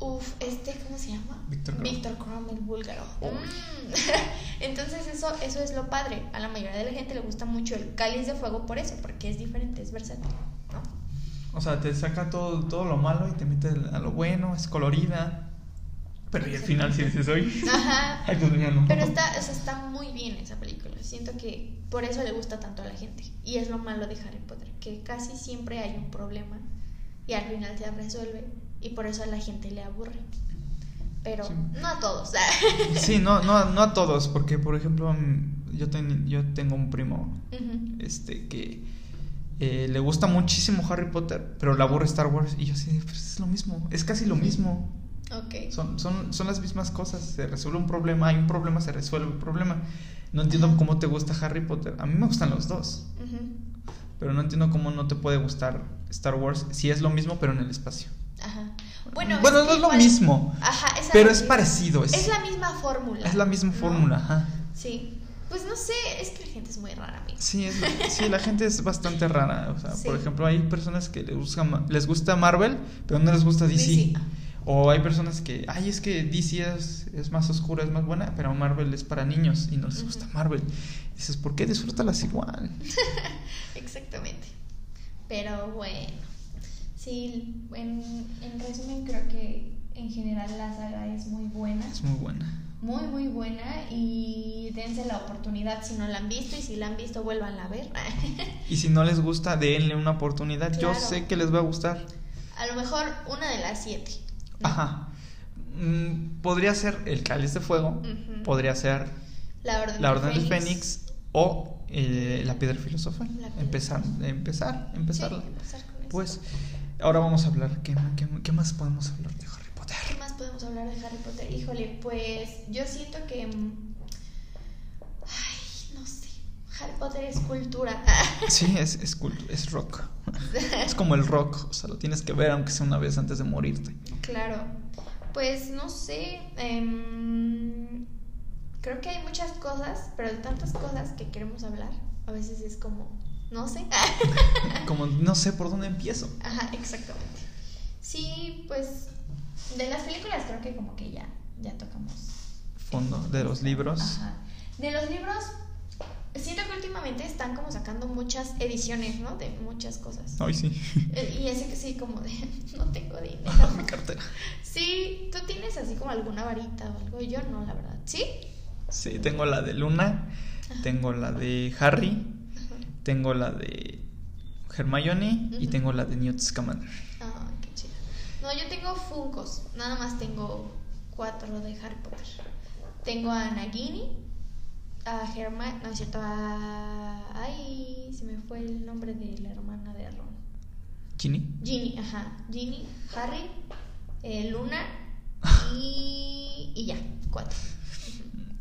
Uf, este, ¿cómo se llama? Víctor Krum. Víctor Krum, el búlgaro. Mm. (laughs) Entonces es eso, eso es lo padre. A la mayoría de la gente le gusta mucho el cáliz de fuego por eso, porque es diferente, es versátil, ¿no? O sea, te saca todo, todo lo malo y te mete a lo bueno, es colorida. Pero y al final sí dices hoy. Ajá. (laughs) Ay, Dios mío, no. Pero está, o sea, está muy bien esa película. Siento que por eso le gusta tanto a la gente. Y es lo malo de Harry Potter, que casi siempre hay un problema y al final se resuelve y por eso a la gente le aburre. Pero Sí. no a todos. (laughs) Sí, no, no, no a todos, porque por ejemplo, mm, yo, ten- yo tengo un primo este que eh, le gusta muchísimo Harry Potter, pero le aburre Star Wars. Y yo así, pues es lo mismo, es casi lo mismo. Ok. Son, son, son las mismas cosas. Se resuelve un problema, hay un problema, se resuelve un problema. No entiendo cómo te gusta Harry Potter. A mí me gustan los dos, pero no entiendo cómo no te puede gustar Star Wars si es lo mismo, pero en el espacio. Ajá. Bueno, Bueno, es no es lo mismo, Ajá, es pero es parecido. Es, Es la misma fórmula. es la misma ¿no? fórmula, ajá. Sí. Pues no sé, es que la gente es muy rara, amigo. Sí, es- sí, la gente es bastante rara. O sea, Sí. por ejemplo, hay personas que les gusta, les gusta Marvel, pero no les gusta DC. DC. O hay personas que, ay, es que DC es, es más oscura, es más buena, pero Marvel es para niños y no les gusta. Marvel. dices, ¿por qué disfrútalas igual? (laughs) Exactamente. Pero bueno. Sí, en, en resumen creo que en general la saga es muy buena. Es muy buena. Muy, muy buena y dense la oportunidad si no la han visto y si la han visto vuélvanla a ver. (laughs) Y si no les gusta, denle una oportunidad. Yo sé que les va a gustar. a lo mejor una de las siete. ¿no? Ajá. Mm, podría ser El Cáliz de Fuego, podría ser La Orden, La Orden del Fénix. Fénix o eh, La Piedra Filosofal. La Piedra empezar, Filosofal. empezar. Sí, empezar con. Pues ahora vamos a hablar. ¿Qué, qué, qué más podemos hablar de Harry Potter? ¿Qué más podemos hablar de Harry Potter? Híjole, pues yo siento que. mm, Ay, no sé. Harry Potter es cultura. (laughs) Sí, es, es, es rock. (laughs) Es como el rock. O sea, lo tienes que ver aunque sea una vez antes de morirte. Claro. Pues no sé. em, creo que hay muchas cosas, pero de tantas cosas que queremos hablar, a veces es como. No sé. (laughs) Como no sé por dónde empiezo. Ajá, exactamente. Sí, pues. De las películas creo que como que ya, ya tocamos. Fondo de los libros. Ajá. De los libros, siento que últimamente están como sacando muchas ediciones, ¿no? De muchas cosas. Ay, sí. (laughs) Eh, Y ese que sí, como de, (laughs) no tengo dinero. Mi cartera. Sí, tú tienes así como alguna varita o algo. Yo no, la verdad. ¿Sí? Sí, tengo la de Luna. Tengo la de Harry. Tengo la de Hermione. Y tengo la de Newt Scamander. Ah, qué chido. No, yo tengo Funcos. Nada más tengo cuatro de Harry Potter. Tengo a Nagini, a Hermione, no es cierto, a... Ay, se me fue el nombre de la hermana de Ron. Ginny. Ginny, ajá. Ginny, Harry, eh, Luna y, y ya, cuatro. (laughs)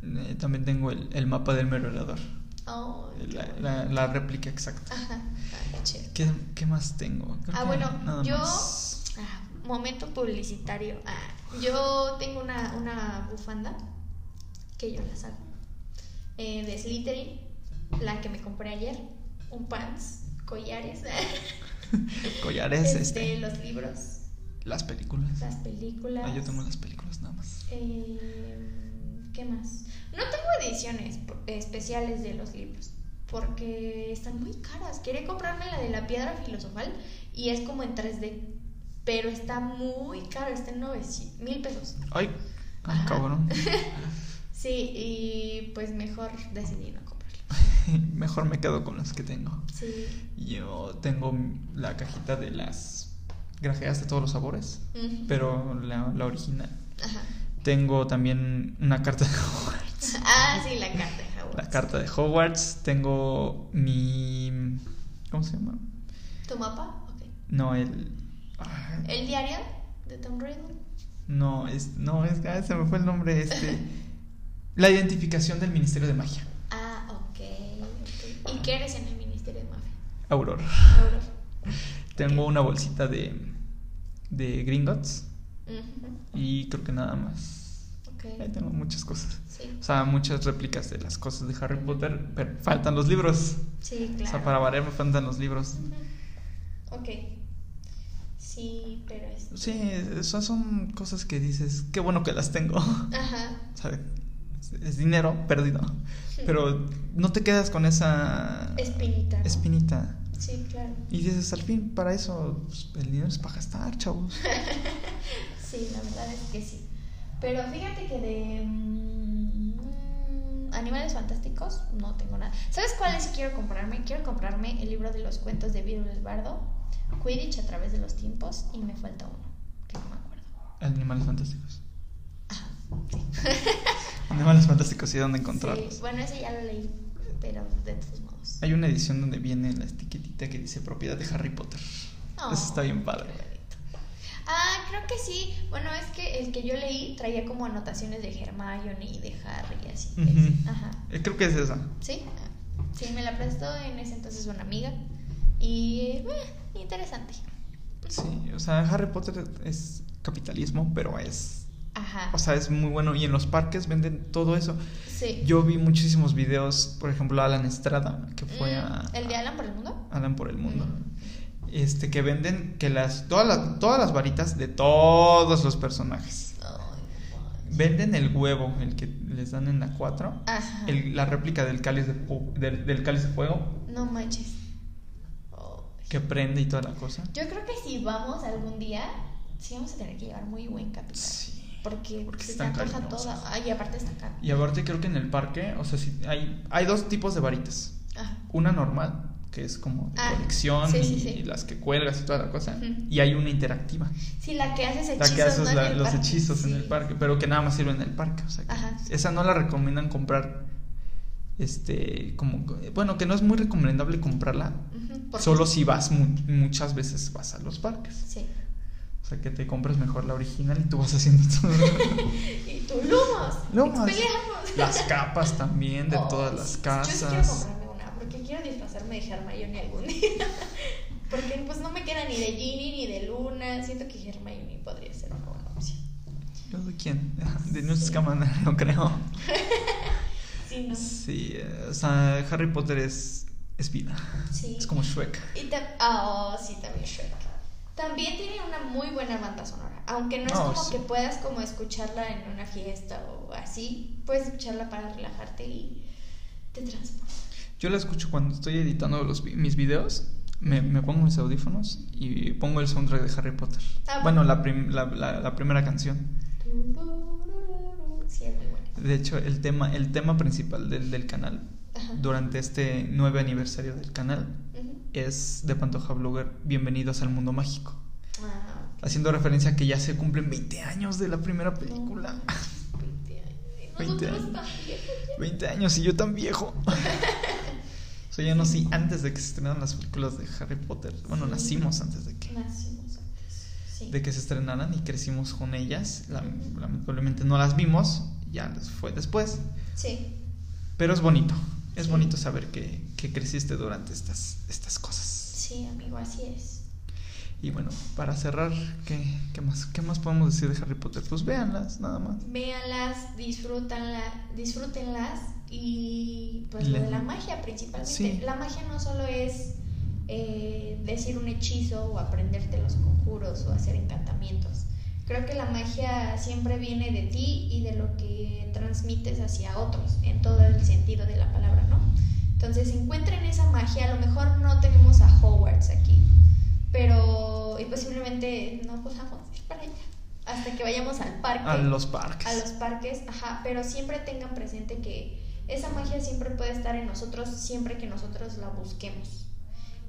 Eh, también tengo el, el mapa del merodeador. Oh, La, bueno. la- la réplica exacta. Ajá, ah, qué chido. ¿Qué, qué más tengo? Creo Ah, bueno, yo. ah, momento publicitario. Ah, yo tengo una, una bufanda que yo las hago. eh, de Slytherin, la que me compré ayer. Un pants, collares. (laughs) Collares, este, este, los libros, las películas. las películas. Ah, yo tengo las películas nada más. Eh, ¿Qué más? No tengo ediciones especiales de los libros porque están muy caras. Quería comprarme la de la piedra filosofal y es como en 3D, pero está muy caro, está en 900 mil pesos. Ay, Ajá. cabrón. (laughs) Sí, y pues mejor decidí no comprarlo. (laughs) Mejor me quedo con las que tengo. Sí. Yo tengo la cajita de las grajeas de todos los sabores, pero la, la original. Ajá. Tengo también una carta de. Ah, sí, la carta de Hogwarts. La carta de Hogwarts. Tengo mi. ¿Cómo se llama? ¿Tu mapa? Ok. No, el. ah, ¿El diario de Tom Riddle? No, es. No, es. ah, se me fue el nombre. Este. La identificación del Ministerio de Magia. Ah, ok. ok. ¿Y qué eres en el Ministerio de Mafia? Aurora. Aurora. (laughs) Tengo una bolsita de. de Gringotts. Y creo que nada más. Ahí Ok. tengo muchas cosas. Sí. O sea, muchas réplicas de las cosas de Harry Potter. Pero faltan los libros. Sí, O claro. sea, para variar me faltan los libros. Ujú. Ok. Sí, pero es. Sí, esas son cosas que dices, qué bueno que las tengo. Ajá. (laughs) O sea, es, dinero perdido, Pero no te quedas con esa Espinita. ¿no? espinita. Sí, claro. Y dices, al fin, para eso pues, el dinero es para gastar, chavos. (laughs) Sí, la verdad es que sí. Pero fíjate que de mm, animales fantásticos no tengo nada. ¿Sabes cuáles quiero comprarme? Quiero comprarme el libro de los cuentos de Virul el Bardo, Quidditch a través de los tiempos y me falta uno, que no me acuerdo. Animales fantásticos. Ajá, sí. (laughs) Animales fantásticos y dónde encontrarlos. Sí, Bueno, ese ya lo leí, pero de todos modos. Hay una edición donde viene la etiquetita que dice propiedad de Harry Potter. Oh, Eso está bien padre. Ah, creo que sí. Bueno, es que el que yo leí traía como anotaciones de Hermione y de Harry y así. Ujú. Ese. Ajá. Eh, Creo que es esa. Sí, sí, me la prestó en ese entonces una amiga. Y eh, interesante. Sí, o sea, Harry Potter es capitalismo, pero es. Ajá. O sea, es muy bueno. Y en los parques venden todo eso. sí. Yo vi muchísimos videos, por ejemplo, Alan Estrada, que fue Mm, a. ¿El de Alan por el mundo? Alan por el mundo. Mm. Este, que venden que las todas, las todas las varitas de todos los personajes. Venden el huevo, el que les dan en la 4. Ajá. el- la réplica del cáliz de, del, del cáliz de fuego No manches. Que prende y toda la cosa. Yo creo que si vamos algún día, sí vamos a tener que llevar muy buen capital. Sí. Porque, Porque se te están cariñosas. toda. Ay, y aparte está caro. Y aparte creo que en el parque, o sea, sí, hay, hay dos tipos de varitas. Ajá. Una normal, que es como de Ah, colección sí, y, sí, sí. y las que cuelgas y toda la cosa. Y hay una interactiva, Sí, la que haces la hechizos. que haces la- los parque. hechizos en el parque, pero que nada más sirve en el parque. O sea, esa no la recomiendan comprar. Este, como, bueno, que no es muy recomendable comprarla. Ujú, ¿por Solo si vas mu- muchas veces vas a los parques. Sí. O sea, que te compres mejor la original y tú vas haciendo todo. (laughs) Y tú, lumos. Las capas también de (laughs) Oh, todas las sí. Yo quiero casas. comprarme una porque quiero disfrazarme de Hermione algún (laughs) día. porque pues no me queda ni de Ginny ni de Luna. Siento que Hermione podría ser una buena opción. ¿Yo de quién? (laughs) De Newt Scamander, (laughs) no creo. Sí, ¿no? Sí, eh, o sea, Harry Potter es, es vida. Sí. Es como Shrek. Y oh, sí, también Shrek. También tiene una muy buena banda sonora. Aunque no es Oh, como sí. que puedas como escucharla en una fiesta o así. Puedes escucharla para relajarte y te transporta. Yo la escucho cuando estoy editando los, mis videos. Me, me pongo mis audífonos y pongo el soundtrack de Harry Potter. Ah, bueno, la, prim- la, la- la primera canción. Sí, es muy buena. De hecho, el tema, el tema principal del, del canal, Ajá. durante este nueve aniversario del canal, es de Pantoja Blogger, Bienvenidos al Mundo Mágico. Ah. Haciendo referencia a que ya se cumplen 20 años de la primera película. No, 20 años. Y 20 (laughs) nosotros años. tan viejos ya. 20 años y yo tan viejo. (laughs) sea, ya nací antes de que se estrenaran las películas de Harry Potter. Bueno, Sí. nacimos antes de que, Nacimos antes. Sí. de que se estrenaran y crecimos con ellas. Lam- Lamentablemente no las vimos, ya les fue después. Sí. Pero es bonito, es Sí. bonito saber que, que creciste durante estas, estas cosas. Sí, amigo, así es. Y bueno, para cerrar, ¿qué, qué más, ¿qué más podemos decir de Harry Potter? Pues véanlas, nada más. Véanlas, disfrútanla, disfrútenlas y pues lo de la magia principalmente. Sí. La magia no solo es eh, decir un hechizo o aprenderte los conjuros o hacer encantamientos. Creo que la magia siempre viene de ti y de lo que transmites hacia otros, en todo el sentido de la palabra, ¿no? Entonces encuentren esa magia, a lo mejor no tenemos a Hogwarts aquí, pero y posiblemente no podamos ir para allá hasta que vayamos al parque A los parques. a los parques, ajá, pero siempre tengan presente que esa magia siempre puede estar en nosotros siempre que nosotros la busquemos.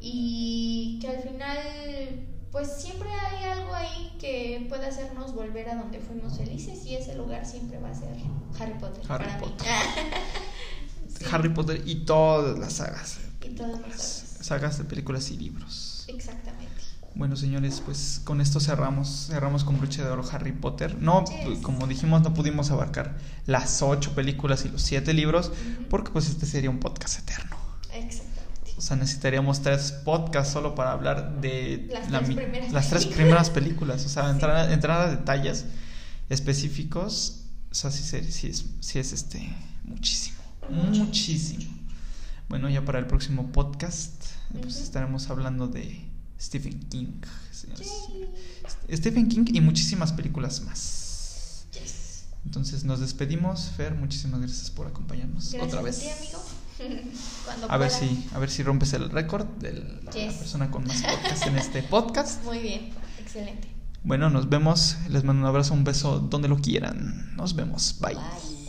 Y que al final, pues siempre hay algo ahí que puede hacernos volver a donde fuimos felices y ese lugar siempre va a ser Harry Potter. Harry para mí. Potter. (laughs) Sí. Harry Potter y todas las sagas. Y todas las Las sagas. sagas de películas y libros. Exactamente. Bueno, señores, pues con esto cerramos. Cerramos con broche de oro Harry Potter. No, Yes. pues, como dijimos, no pudimos abarcar las ocho películas y los siete libros, porque pues este sería un podcast eterno. Exactamente. O sea, necesitaríamos tres podcasts solo para hablar de Las la tres primeras las tres películas. primeras películas. O sea, entrar, a, entrar a detalles específicos. O sea, sí, sí es, sí es este muchísimo. Mucho. Muchísimo. Bueno, ya para el próximo podcast, pues estaremos hablando de Stephen King. Yay. Stephen King y muchísimas películas más. Yes. Entonces nos despedimos. Fer, muchísimas gracias por acompañarnos Gracias otra a vez. ti, amigo. (laughs) Cuando A ver si, a ver si rompes el récord de la Yes. persona con más (laughs) podcast en este podcast. Muy bien, excelente. Bueno, nos vemos. Les mando un abrazo, un beso donde lo quieran. Nos vemos. Bye. Bye.